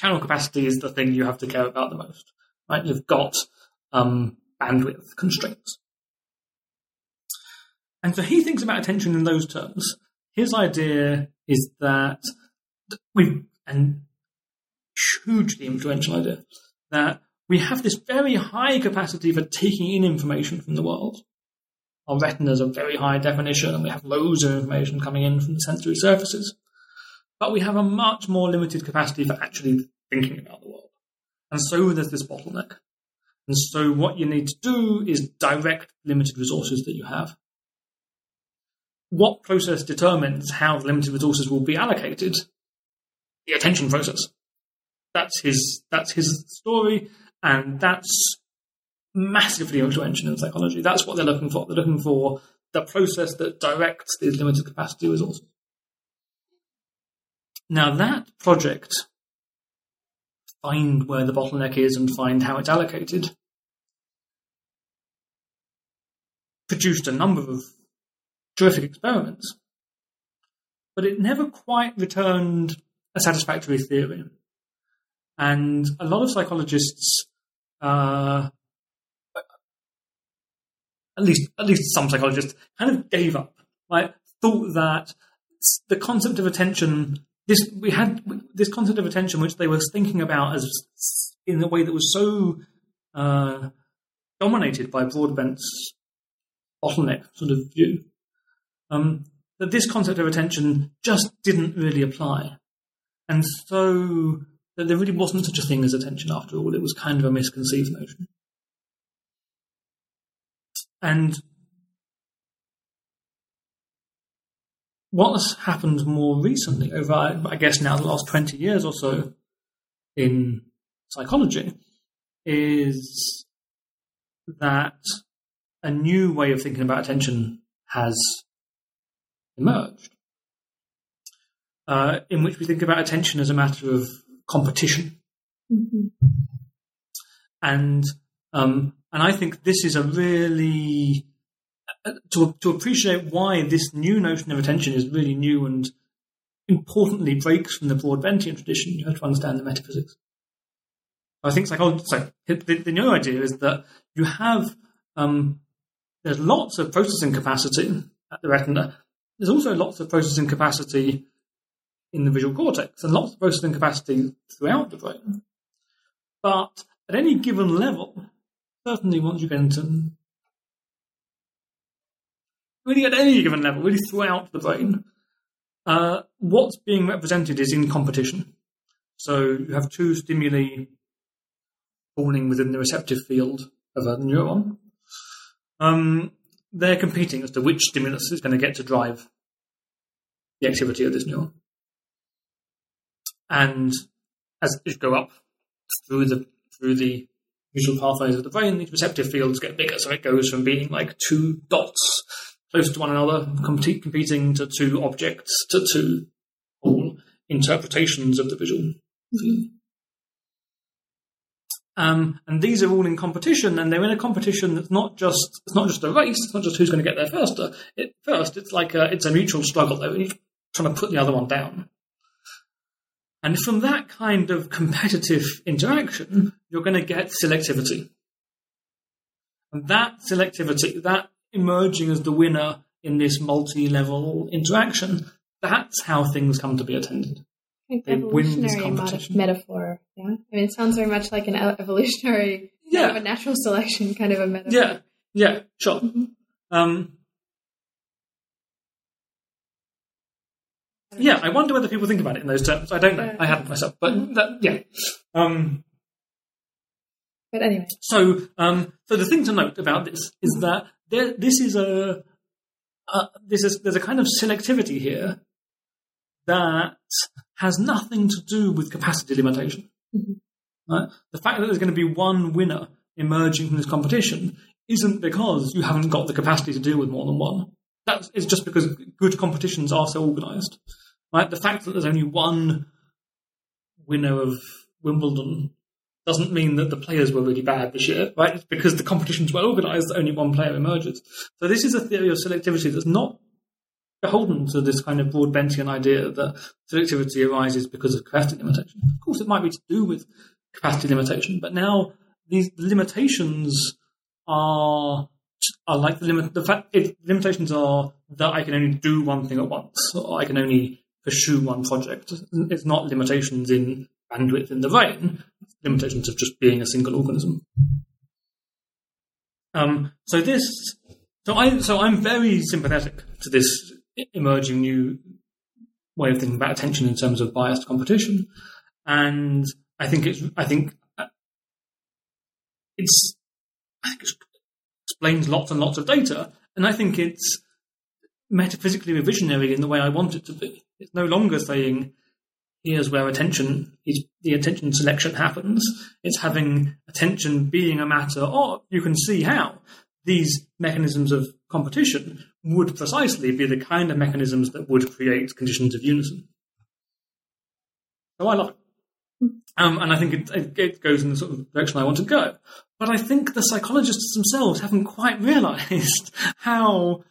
channel capacity is the thing you have to care about the most. Right? You've got um, bandwidth constraints. And so he thinks about attention in those terms. His idea is that we and hugely influential idea that we have this very high capacity for taking in information from the world. Our retinas are very high definition and we have loads of information coming in from the sensory surfaces. But we have a much more limited capacity for actually thinking about the world. And so there's this bottleneck. And so what you need to do is direct limited resources that you have. What process determines how the limited resources will be allocated? The attention process. That's his that's his story, and that's massively influential in psychology. That's what they're looking for. They're looking for the process that directs these limited capacity resources. Now that project, find where the bottleneck is and find how it's allocated, produced a number of terrific experiments, but it never quite returned a satisfactory theory. And a lot of psychologists, uh, at least at least some psychologists, kind of gave up. Like thought that the concept of attention, this we had this concept of attention, which they were thinking about as in a way that was so uh, dominated by Broadbent's bottleneck sort of view, um, that this concept of attention just didn't really apply, and so that there really wasn't such a thing as attention after all. It was kind of a misconceived notion. And what has happened more recently, over I guess now the last 20 years or so in psychology, is that a new way of thinking about attention has emerged, uh, in which we think about attention as a matter of competition. Mm-hmm. And um, and I think this is a really to to appreciate why this new notion of attention is really new and importantly breaks from the Broadbentian tradition. You have to understand the metaphysics. I think psychology. So the, the new idea is that you have um, there's lots of processing capacity at the retina. There's also lots of processing capacity in the visual cortex and lots of processing capacity throughout the brain. But at any given level, certainly once you get into really at any given level, really throughout the brain, uh, what's being represented is in competition. So you have two stimuli falling within the receptive field of a neuron. Um, they're competing as to which stimulus is going to get to drive the activity of this neuron. And as you go up through the through the visual pathways of the brain, these receptive fields get bigger. So it goes from being like two dots close to one another, competing to two objects, to two whole interpretations of the visual. Um, and these are all in competition, and they're in a competition that's not just it's not just a race. It's not just who's going to get there first. It, first, it's like a, it's a mutual struggle. They're trying to put the other one down. And from that kind of competitive interaction, you're going to get selectivity. And that selectivity, that emerging as the winner in this multi level interaction, that's how things come to be attended. Like they evolutionary competition. metaphor. Yeah, I mean, it sounds very much like an evolutionary, Yeah. kind of a natural selection kind of a metaphor. Yeah, yeah, sure. Mhm. Um, yeah, I wonder whether people think about it in those terms. I don't know. I haven't myself, but Mhm. that, yeah. Um, But anyway, so, um, so the thing to note about this is that there, this is a, uh, this is there's a kind of selectivity here that has nothing to do with capacity limitation. Mhm. Right? The fact that there's going to be one winner emerging from this competition isn't because you haven't got the capacity to deal with more than one. That's it's just because good competitions are so organised. Right? The fact that there's only one winner of Wimbledon doesn't mean that the players were really bad this year, right? It's because the competition's well organised that only one player emerges. So this is a theory of selectivity that's not beholden to this kind of Broadbentian idea that selectivity arises because of capacity limitation. Of course, it might be to do with capacity limitation, but now these limitations are are like the limit. The fact it, limitations are that I can only do one thing at once, or I can only pursue one project. It's not limitations in bandwidth in the brain. Limitations of just being a single organism. Um, so this, so I, so I'm very sympathetic to this emerging new way of thinking about attention in terms of biased competition, and I think it's, I think uh, it's, I think it explains lots and lots of data, and I think it's metaphysically revisionary in the way I want it to be. It's no longer saying here's where attention is the attention selection happens. It's having attention being a matter of you can see how these mechanisms of competition would precisely be the kind of mechanisms that would create conditions of unison. So I love it. Um, and I think it, it, it goes in the sort of direction I want to go. But I think the psychologists themselves haven't quite realized how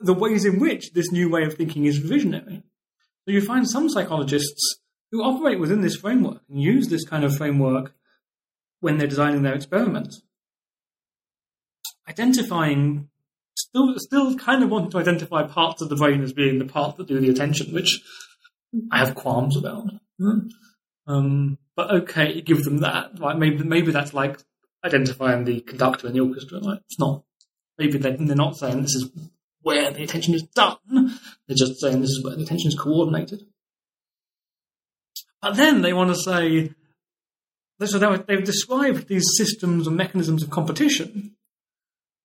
the ways in which this new way of thinking is visionary. So you find some psychologists who operate within this framework and use this kind of framework when they're designing their experiments. Identifying, still, still kind of wanting to identify parts of the brain as being the part that do the attention, which I have qualms about. Um, but okay, give them that. Right? Maybe, maybe that's like identifying the conductor in the orchestra. Right? It's not. Maybe they're, they're not saying this is where the attention is done. They're just saying this is where the attention is coordinated. But then they want to say, so they- they've described these systems and mechanisms of competition,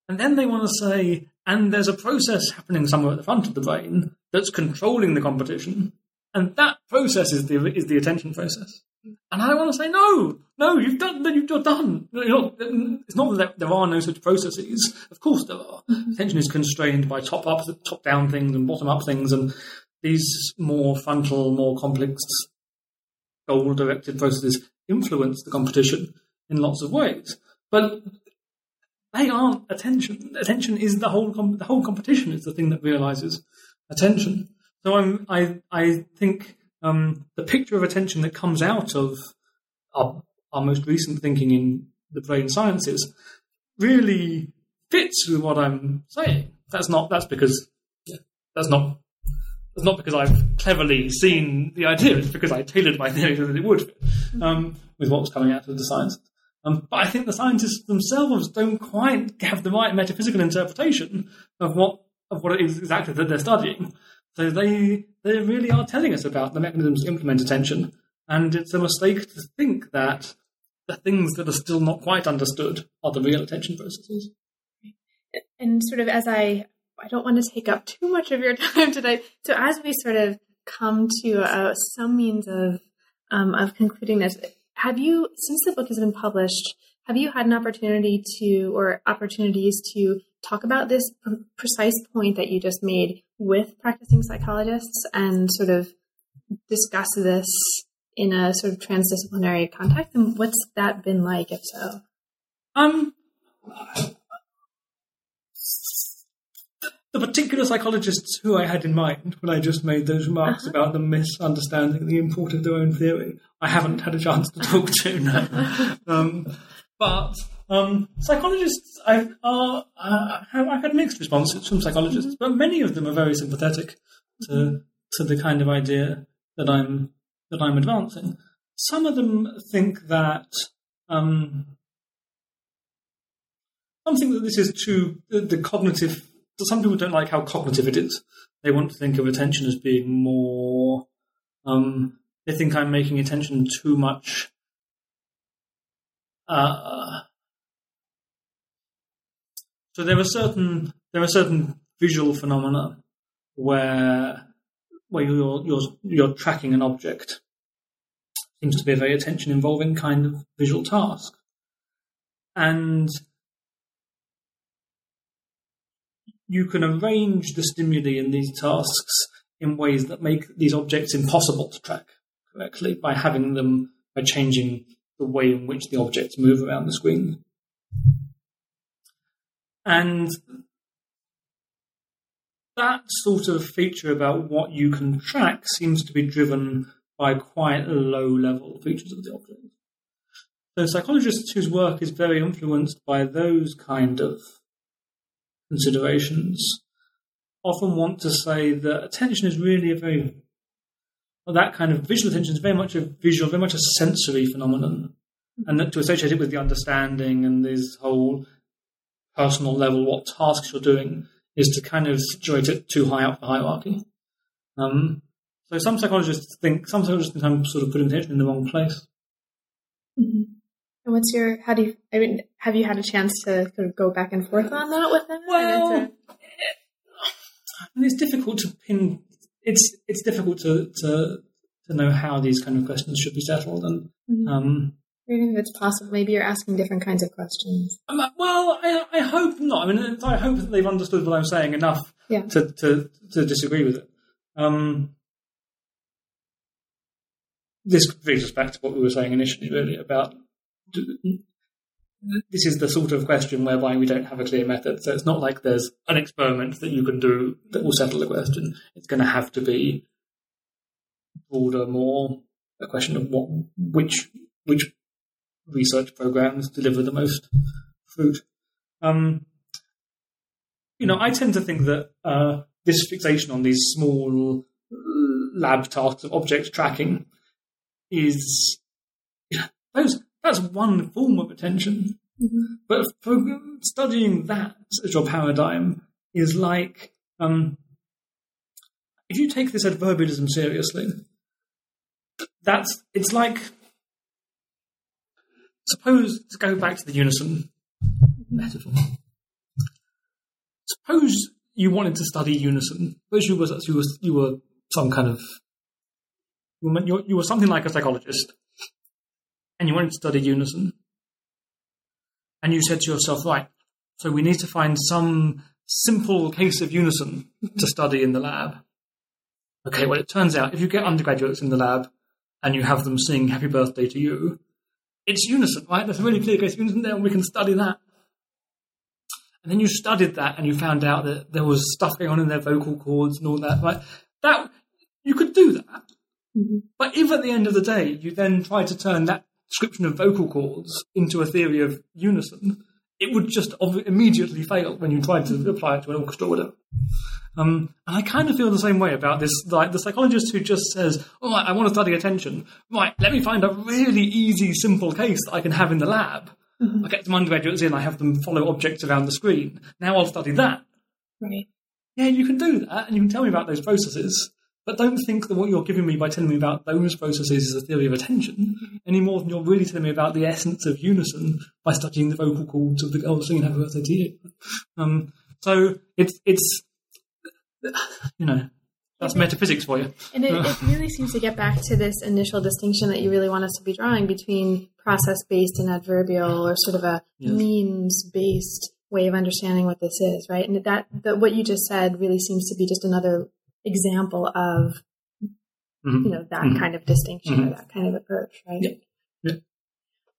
and then they want to say, and there's a process happening somewhere at the front of the brain that's controlling the competition, and that process is the is the attention process. And I don't want to say, no, no, you've done, then you've done. You're not, it's not that there are no such processes. Of course there are. Attention is constrained by top up, top down things and bottom up things, and these more frontal, more complex, goal directed processes influence the competition in lots of ways. But they aren't attention. Attention is the whole com- the whole competition is the thing that realizes attention. So I'm I I think um, the picture of attention that comes out of our, our most recent thinking in the brain sciences really fits with what I'm saying. That's not that's because that's not that's not because I've cleverly seen the idea. It's because I tailored my theory so that it would fit um, with what was coming out of the science. Um, but I think the scientists themselves don't quite have the right metaphysical interpretation of what of what it is exactly that they're studying. So they they really are telling us about the mechanisms to implement attention, and it's a mistake to think that the things that are still not quite understood are the real attention processes. and sort of as I, I don't want to take up too much of your time today. So as we sort of come to uh, some means of um, of concluding this, have you, since the book has been published, have you had an opportunity to or opportunities to talk about this precise point that you just made with practicing psychologists and sort of discuss this in a sort of transdisciplinary context? And what's that been like, if so? Um, the particular psychologists who I had in mind when I just made those remarks Uh-huh. about them misunderstanding the import of their own theory, I haven't had a chance to talk to. No. um, but um, psychologists, I are uh, have, I've had mixed responses from psychologists, but many of them are very sympathetic to to the kind of idea that I'm that I'm advancing. Some of them think that um, some think that this is too the, the cognitive. Some people don't like how cognitive it is. They want to think of attention as being more. Um, they think I'm making attention too much. Uh, so there are certain there are certain visual phenomena where where you're you're you're tracking an object. Seems to be a very attention involving kind of visual task, and you can arrange the stimuli in these tasks in ways that make these objects impossible to track correctly by having them by changing the way in which the objects move around the screen. And that sort of feature about what you can track seems to be driven by quite low level features of the object. So psychologists whose work is very influenced by those kind of considerations often want to say that attention is really a very that kind of visual attention is very much a visual, very much a sensory phenomenon, and that to associate it with the understanding and this whole personal level, what tasks you're doing, is to kind of situate it too high up the hierarchy. Um, so some psychologists think some psychologists think I'm sort of putting attention in the wrong place. Mm-hmm. And what's your? How do you? I mean, have you had a chance to sort of go back and forth on that with them? Well, it's difficult to pin. It's it's difficult to to to know how these kind of questions should be settled, and mm-hmm. um, Maybe it's possible. Maybe you're asking different kinds of questions. Um, well, I, I, hope not. I mean, I hope that they've understood what I'm saying enough yeah. to, to, to disagree with it. Um, this brings us back to what we were saying initially, really, about this is the sort of question whereby we don't have a clear method. So it's not like there's an experiment that you can do that will settle the question. It's going to have to be broader, more a question of what, which, which research programs deliver the most fruit. Um, you know, I tend to think that uh, this fixation on these small lab tasks of object tracking is those that's one form of attention. Mm-hmm. But for studying that as your paradigm is like um, if you take this adverbialism seriously, that's it's like suppose to go back to the unison metaphor. Suppose you wanted to study unison. Suppose you were you you were some kind of you you were something like a psychologist, and you wanted to study unison, and you said to yourself, right, so we need to find some simple case of unison to study in the lab. Okay, well, it turns out if you get undergraduates in the lab and you have them sing Happy Birthday to You, it's unison, right? There's a really clear case of unison there, and we can study that. And then you studied that and you found out that there was stuff going on in their vocal cords and all that, right? That, you could do that. Mm-hmm. But if at the end of the day you then try to turn that description of vocal cords into a theory of unison, it would just immediately fail when you tried to apply it to an orchestra or whatever. Um, and I kind of feel the same way about this, like the psychologist who just says, "All right, I want to study attention. Right, let me find a really easy, simple case that I can have in the lab. Mm-hmm. I get some undergraduates in, I have them follow objects around the screen. Now I'll study that." Right. Yeah, you can do that, and you can tell me about those processes. But don't think that what you're giving me by telling me about those processes is a theory of attention any more than you're really telling me about the essence of unison by studying the vocal cords of the girl singing Happy Birthday to You. Um, so it's it's you know that's metaphysics for you. And it, it, really seems to get back to this initial distinction that you really want us to be drawing between process based and adverbial, or sort of a yes. means based way of understanding what this is, right? And that, that what you just said really seems to be just another example of mm-hmm. you know that mm-hmm. kind of distinction mm-hmm. or that kind of approach, right? Yeah. yeah.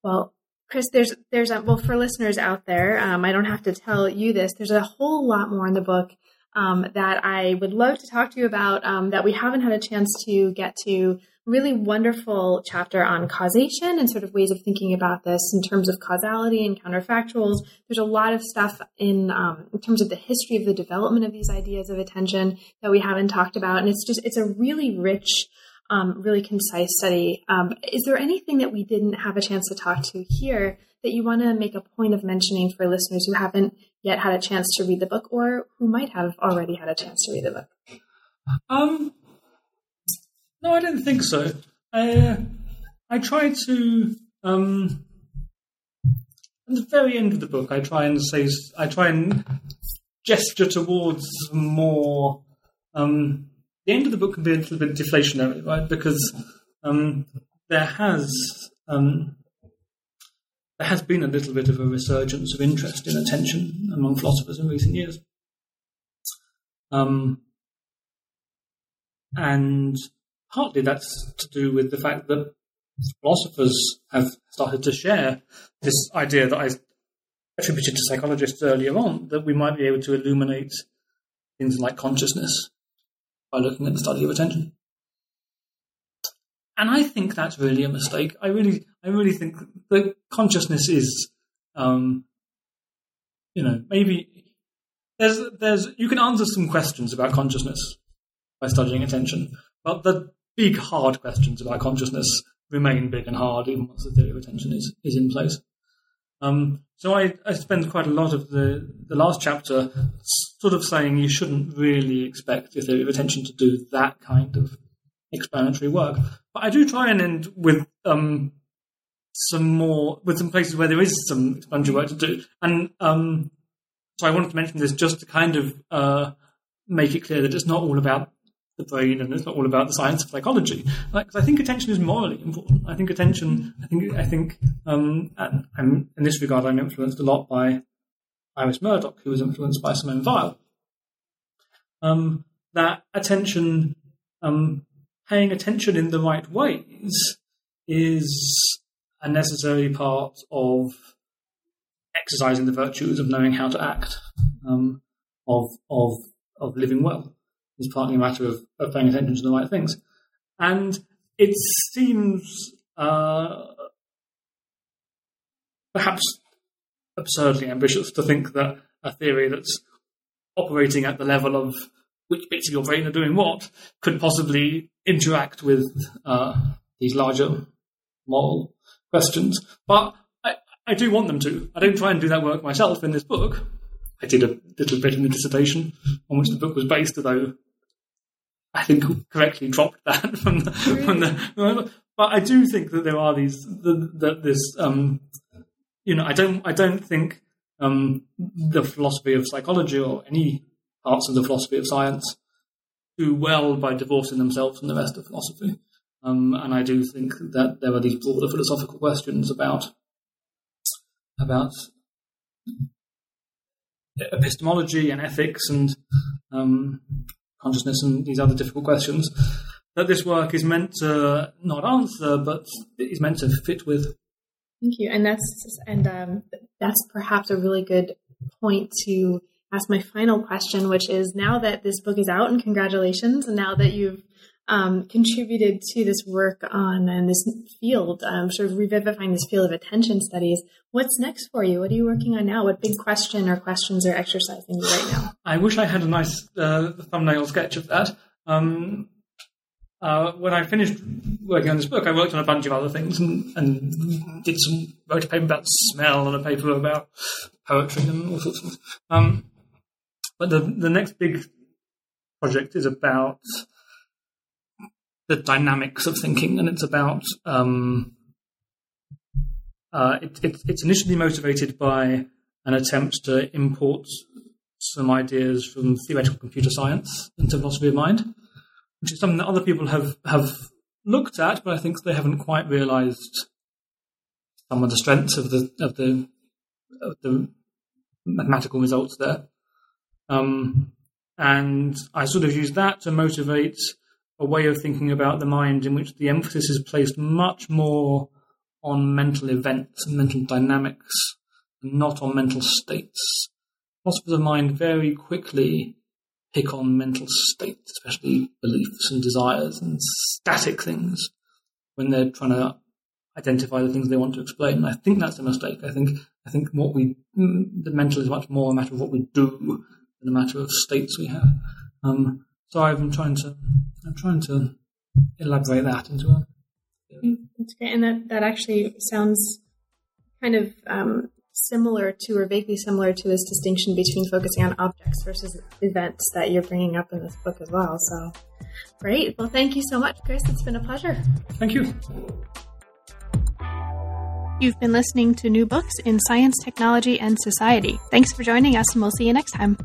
Well, Chris, there's there's a well for listeners out there. Um, I don't have to tell you this. There's a whole lot more in the book um, that I would love to talk to you about um, that we haven't had a chance to get to really wonderful chapter on causation and sort of ways of thinking about this in terms of causality and counterfactuals. There's a lot of stuff in um, in terms of the history of the development of these ideas of attention that we haven't talked about, and it's just it's a really rich um, really concise study. Um, is there anything that we didn't have a chance to talk to here that you want to make a point of mentioning for listeners who haven't yet had a chance to read the book or who might have already had a chance to read the book? Um, no, I don't think so. I, uh, I try to, um, at the very end of the book, I try and say, I try and gesture towards more, um, the end of the book can be a little bit deflationary, right? Because, um, there has, um, there has been a little bit of a resurgence of interest in attention among philosophers in recent years. Um, and partly that's to do with the fact that philosophers have started to share this idea that I attributed to psychologists earlier on that we might be able to illuminate things like consciousness by looking at the study of attention. And I think that's really a mistake. I really, I really think that consciousness is, um, you know, maybe there's, there's, you can answer some questions about consciousness by studying attention, but the big hard questions about consciousness remain big and hard even once the theory of attention is, is in place. Um, so I, I spend quite a lot of the, the last chapter sort of saying you shouldn't really expect your theory of attention to do that kind of explanatory work. But I do try and end with um, some more with some places where there is some explanatory work to do. And um, so I wanted to mention this just to kind of uh, make it clear that it's not all about the brain and it's not all about the science of psychology. Like, I think attention is morally important. I think attention. I think. I think. Um, and, and in this regard, I'm influenced a lot by Iris Murdoch, who was influenced by Simone Weil. Um, that attention um, paying attention in the right ways is a necessary part of exercising the virtues of knowing how to act, um, of of of living well. Is partly a matter of, of, paying attention to the right things, and it seems uh, perhaps absurdly ambitious to think that a theory that's operating at the level of which bits of your brain are doing what could possibly interact with uh, these larger moral questions. But I, I do want them to. I don't try and do that work myself in this book. I did a little bit in the dissertation on which the book was based, although I think correctly dropped that from the, from the but I do think that there are these that this um, you know I don't I don't think um, the philosophy of psychology or any parts of the philosophy of science do well by divorcing themselves from the rest of philosophy. Um, and I do think that there are these broader philosophical questions about about epistemology and ethics and um, consciousness and these other difficult questions that this work is meant to not answer, but is meant to fit with. Thank you, and that's and um, that's perhaps a really good point to ask my final question, which is now that this book is out, and congratulations, and now that you've um, contributed to this work on and this field, um, sort of revivifying this field of attention studies. What's next for you? What are you working on now? What big question or questions are exercising you right now? I wish I had a nice uh, thumbnail sketch of that. Um, uh, when I finished working on this book, I worked on a bunch of other things and, and did some wrote a paper about smell and a paper about poetry and all sorts of things. But the, the next big project is about the dynamics of thinking, and it's about um, uh, it, it, it's initially motivated by an attempt to import some ideas from theoretical computer science into philosophy of mind, which is something that other people have have looked at, but I think they haven't quite realised some of the strengths of the of the of the mathematical results there. Um, and I sort of use that to motivate a way of thinking about the mind in which the emphasis is placed much more on mental events and mental dynamics, and not on mental states. Philosophers of mind very quickly pick on mental states, especially beliefs and desires and static things, when they're trying to identify the things they want to explain. And I think that's a mistake. I think I think what we mm, the mental is much more a matter of what we do than a matter of states we have. Um, so I'm trying to I'm trying to elaborate that into a. That's great, and that that actually sounds kind of um, similar to, or vaguely similar to, this distinction between focusing on objects versus events that you're bringing up in this book as well. So, great. Well, thank you so much, Chris. It's been a pleasure. Thank you. You've been listening to New Books in Science, Technology, and Society. Thanks for joining us, and we'll see you next time.